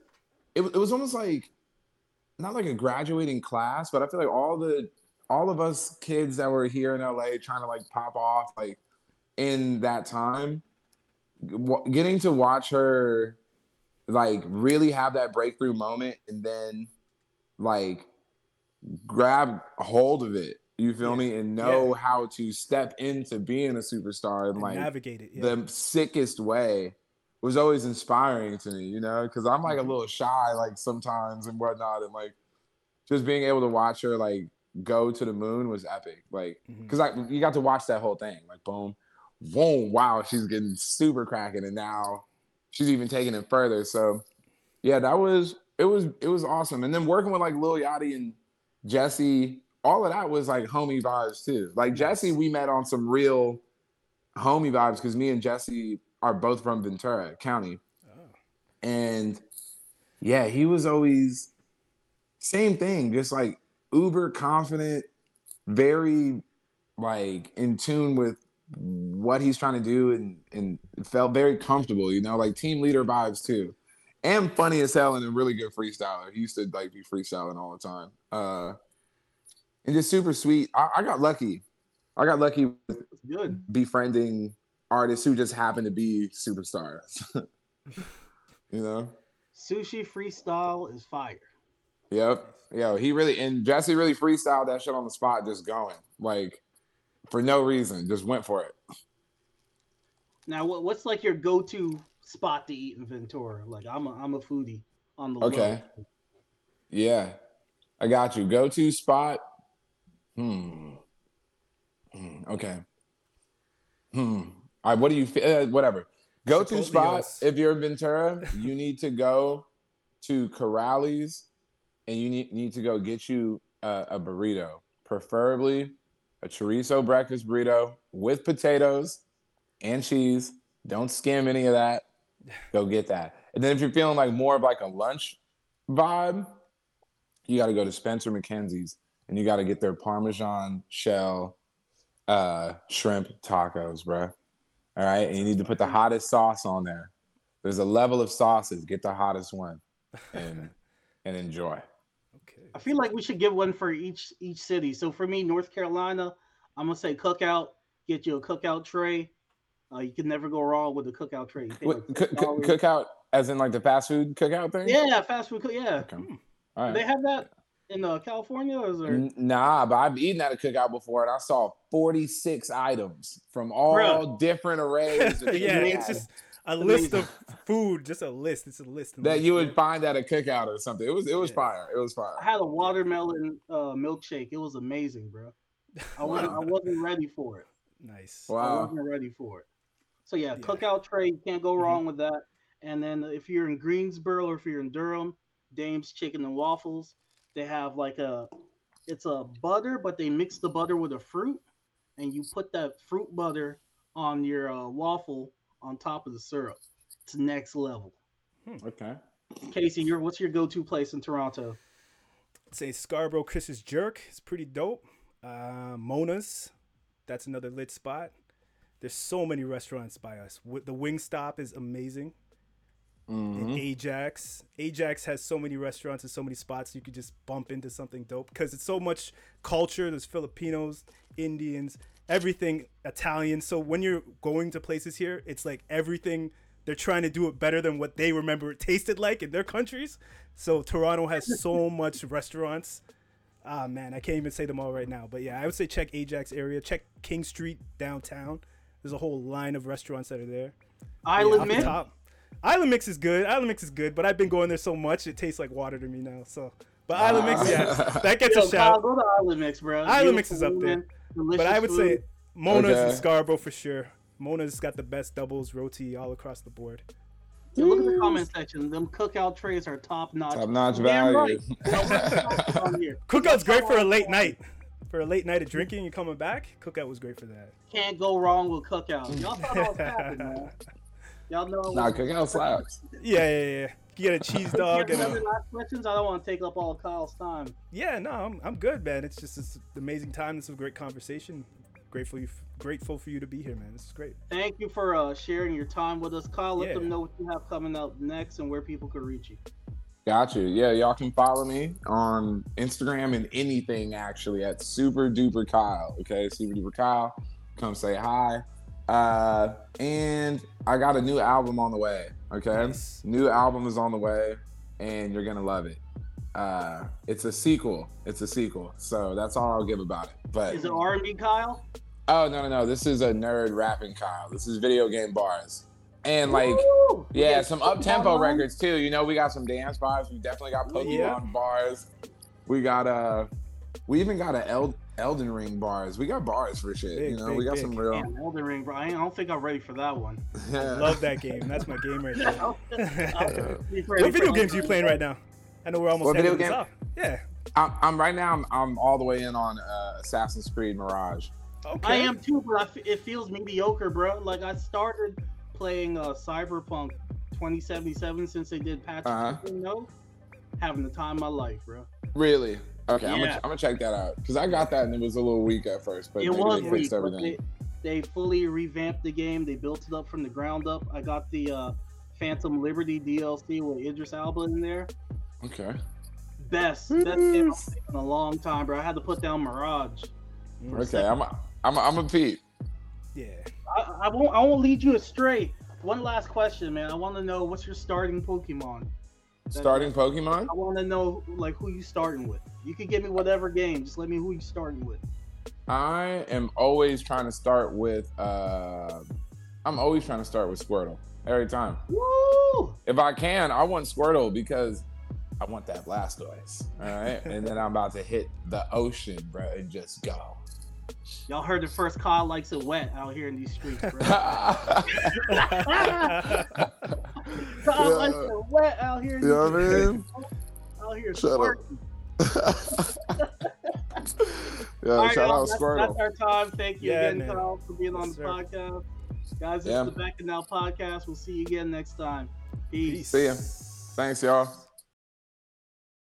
[SPEAKER 3] it, it was almost like not like a graduating class, but I feel like all the all of us kids that were here in LA trying to like pop off like in that time getting to watch her like really have that breakthrough moment and then like grab hold of it you feel yeah. me? And know yeah. how to step into being a superstar and, and like
[SPEAKER 1] navigate it.
[SPEAKER 3] Yeah. The sickest way was always inspiring to me, you know, because I'm like mm-hmm. a little shy, like sometimes and whatnot, and like just being able to watch her like go to the moon was epic. Like, because mm-hmm. like you got to watch that whole thing, like boom, boom, wow, she's getting super cracking, and now she's even taking it further. So, yeah, that was it was it was awesome. And then working with like Lil Yachty and Jesse, all of that was like homie vibes too. Like Jesse, we met on some real homie vibes because me and Jesse are both from Ventura County.
[SPEAKER 1] Oh.
[SPEAKER 3] And yeah, he was always same thing, just like uber confident, very like in tune with what he's trying to do and and felt very comfortable, you know, like team leader vibes too. And funny as hell and a really good freestyler. He used to like be freestyling all the time. Uh and just super sweet. I, I got lucky. I got lucky with
[SPEAKER 2] good.
[SPEAKER 3] befriending artists who just happen to be superstars. you know?
[SPEAKER 2] Sushi freestyle is fire.
[SPEAKER 3] Yep. Yo, he really and Jesse really freestyled that shit on the spot, just going like for no reason, just went for it.
[SPEAKER 2] Now, what, what's like your go-to spot to eat in Ventura? Like, I'm a, I'm a foodie on the
[SPEAKER 3] Okay.
[SPEAKER 2] low.
[SPEAKER 3] Yeah, I got you. Go to spot. Hmm. Hmm. Okay. Hmm. All right. What do you feel? Uh, whatever. Go to spot. If you're in Ventura, you need to go to Corrales, and you need need to go get you a, a burrito, preferably a chorizo breakfast burrito with potatoes and cheese. Don't skim any of that. Go get that. And then if you're feeling like more of like a lunch vibe, you got to go to Spencer Makenzie's and you got to get their Parmesan shell uh, shrimp tacos, bro. All right, and you need to put the hottest sauce on there. There's a level of sauces. Get the hottest one, and and enjoy.
[SPEAKER 1] Okay.
[SPEAKER 2] I feel like we should give one for each each city. So for me, North Carolina, I'm gonna say cookout. Get you a cookout tray. Uh, you can never go wrong with a cookout tray.
[SPEAKER 3] What,
[SPEAKER 2] like
[SPEAKER 3] cook, cook,
[SPEAKER 2] $6.
[SPEAKER 3] cookout, as in like the fast food cookout thing.
[SPEAKER 2] Yeah, fast food. Cook, yeah,
[SPEAKER 3] Okay.
[SPEAKER 1] Hmm.
[SPEAKER 3] All
[SPEAKER 2] they have that in uh, California. Or is there?
[SPEAKER 3] Nah, but I've eaten at a cookout before, and I saw 46 items from all
[SPEAKER 2] Bruh.
[SPEAKER 3] different arrays.
[SPEAKER 1] yeah, it's just a list of food, just a list. It's a list.
[SPEAKER 3] that you would find at a cookout or something. It was it was
[SPEAKER 1] Yeah.
[SPEAKER 3] fire. It was fire.
[SPEAKER 2] I had a watermelon uh, milkshake. It was amazing, bro. I wasn't, I wasn't ready for it.
[SPEAKER 1] Nice.
[SPEAKER 3] Wow.
[SPEAKER 2] I wasn't ready for it. So yeah,
[SPEAKER 1] Yeah.
[SPEAKER 2] cookout tray, you can't go
[SPEAKER 1] Mhm.
[SPEAKER 2] wrong with that. And then if you're in Greensboro or if you're in Durham, Dame's Chicken and Waffles, they have like a, it's a butter, but they mix the butter with a fruit, and you put that fruit butter on your uh, waffle on top of the syrup. It's next level.
[SPEAKER 3] Okay.
[SPEAKER 2] Casey, your what's your go-to place in Toronto?
[SPEAKER 1] say Scarborough Chris's Jerk is pretty dope. Uh, Mona's, that's another lit spot. There's so many restaurants by us. The Wing Stop is amazing. And
[SPEAKER 3] Mhm.
[SPEAKER 1] Ajax, Ajax has so many restaurants and so many spots you could just bump into something dope because it's so much culture. There's Filipinos, Indians, everything Italian. So when you're going to places here, it's like everything they're trying to do it better than what they remember it tasted like in their countries. So Toronto has so much restaurants. Ah man, I can't even say them all right now. But yeah, I would say check Ajax area, check King Street downtown. There's a whole line of restaurants that are there. Yeah,
[SPEAKER 2] Island
[SPEAKER 1] off the top. Island Mix is good. Island Mix is good, but I've been going there so much it tastes like water to me now. So, but Island Mix, yeah, that gets
[SPEAKER 2] Yo,
[SPEAKER 1] a
[SPEAKER 2] Kyle,
[SPEAKER 1] shout.
[SPEAKER 2] go to Island Mix, bro.
[SPEAKER 1] Island Mix is up there.
[SPEAKER 2] Women,
[SPEAKER 1] But I would
[SPEAKER 2] food.
[SPEAKER 1] say Mona's in
[SPEAKER 3] Okay.
[SPEAKER 1] Scarborough for sure. Mona's got the best doubles, roti all across the board.
[SPEAKER 2] Yeah, look at the comment section. Them cookout trays are top notch.
[SPEAKER 3] Top notch
[SPEAKER 2] Damn
[SPEAKER 3] value.
[SPEAKER 2] right.
[SPEAKER 1] Cookout's great for a late night. For a late night of drinking and coming back, Cookout was great for that.
[SPEAKER 2] Can't go wrong with cookout. Y'all thought I was capping, man. Y'all know. I
[SPEAKER 3] Nah,
[SPEAKER 2] was-
[SPEAKER 3] cookout slaps.
[SPEAKER 1] Yeah, yeah, yeah. You get a cheese dog and a,
[SPEAKER 2] last questions? I don't want to take up all Kyle's time.
[SPEAKER 1] yeah. No, I'm, I'm good, man. It's just it's an amazing time. This was a great conversation. Grateful, you, grateful for you to be here, man. This is great.
[SPEAKER 2] Thank you for uh, sharing your time with us, Kyle. Let
[SPEAKER 1] Yeah.
[SPEAKER 2] them know what you have coming up next and where people can reach you.
[SPEAKER 3] Got you. Yeah, y'all can follow me on Instagram and anything actually at Super Duper Kyle. Okay, Super Duper Kyle. Come say hi. Uh, and I got a new album on the way. Okay,
[SPEAKER 1] Nice.
[SPEAKER 3] new album is on the way, and you're gonna love it. Uh, it's a sequel. It's a sequel. So that's all I'll give about it. But
[SPEAKER 2] Is it R&B, Kyle?
[SPEAKER 3] oh no no no, this is a nerd rapping Kyle. This is video game bars, and like.
[SPEAKER 2] Woo!
[SPEAKER 3] Yeah, some up tempo records too. You know, we got some dance vibes. We definitely got Pokemon
[SPEAKER 1] Yeah.
[SPEAKER 3] bars. We got uh we even got a L Elden Ring bars. We got bars for shit.
[SPEAKER 1] Big,
[SPEAKER 3] you know,
[SPEAKER 1] big,
[SPEAKER 3] we got
[SPEAKER 1] big.
[SPEAKER 3] some real.
[SPEAKER 2] Damn, Elden Ring, bro. I, don't think I'm ready for that one.
[SPEAKER 1] Love that game. That's my game right there.
[SPEAKER 2] I'll- I'll be ready
[SPEAKER 1] what video games are you playing right now? I know we're almost
[SPEAKER 3] What video game?
[SPEAKER 1] off. Yeah.
[SPEAKER 3] I'm, I'm right now. I'm, I'm all the way in on uh, Assassin's Creed Mirage.
[SPEAKER 1] Okay.
[SPEAKER 2] I am too, but I f- it feels mediocre, bro. Like I started playing uh, Cyberpunk 2077 since they did patch
[SPEAKER 3] Uh-huh.
[SPEAKER 2] 2.0. Having the time of my life, bro.
[SPEAKER 3] Really? Okay, I'm, gonna, I'm gonna check that out because I got that and it was a little weak at first, but
[SPEAKER 2] it
[SPEAKER 3] maybe
[SPEAKER 2] was
[SPEAKER 3] they
[SPEAKER 2] weak,
[SPEAKER 3] fixed
[SPEAKER 2] but
[SPEAKER 3] everything.
[SPEAKER 2] they, they fully revamped the game. They built it up from the ground up. I got the uh, Phantom Liberty DLC with Idris Elba in there.
[SPEAKER 3] Okay.
[SPEAKER 2] Best, best game I've played in a long time, bro. I had to put down Mirage.
[SPEAKER 3] Okay. I'm a, I'm a, I'm a Pete.
[SPEAKER 1] Yeah.
[SPEAKER 2] I, I won't. I won't lead you astray. One last question, man. I want to know what's your starting Pokemon.
[SPEAKER 3] Starting Pokemon.
[SPEAKER 2] I want to know like who you starting with. You can give me whatever game. Just let me who you starting with.
[SPEAKER 3] I am always trying to start with. uh I'm always trying to start with Squirtle every time.
[SPEAKER 2] Woo!
[SPEAKER 3] If I can, I want Squirtle because I want that Blastoise. All right, and then I'm about to hit the ocean, bro, and just go.
[SPEAKER 2] Y'all heard the first Kyle likes it wet out here in these streets, bro. Kyle likes it wet out here. In
[SPEAKER 3] You know what I mean?
[SPEAKER 2] Out here
[SPEAKER 3] Shut up. yeah,
[SPEAKER 2] All right,
[SPEAKER 3] shout out Squirtle.
[SPEAKER 2] that's our time. Thank you
[SPEAKER 1] Yeah,
[SPEAKER 2] again,
[SPEAKER 1] man.
[SPEAKER 2] Kyle, for being on the
[SPEAKER 1] sir.
[SPEAKER 2] podcast. Guys, this
[SPEAKER 3] Yeah.
[SPEAKER 2] is the Back and Now podcast. We'll see you again next time. Peace.
[SPEAKER 1] Peace.
[SPEAKER 3] See ya. Thanks, y'all.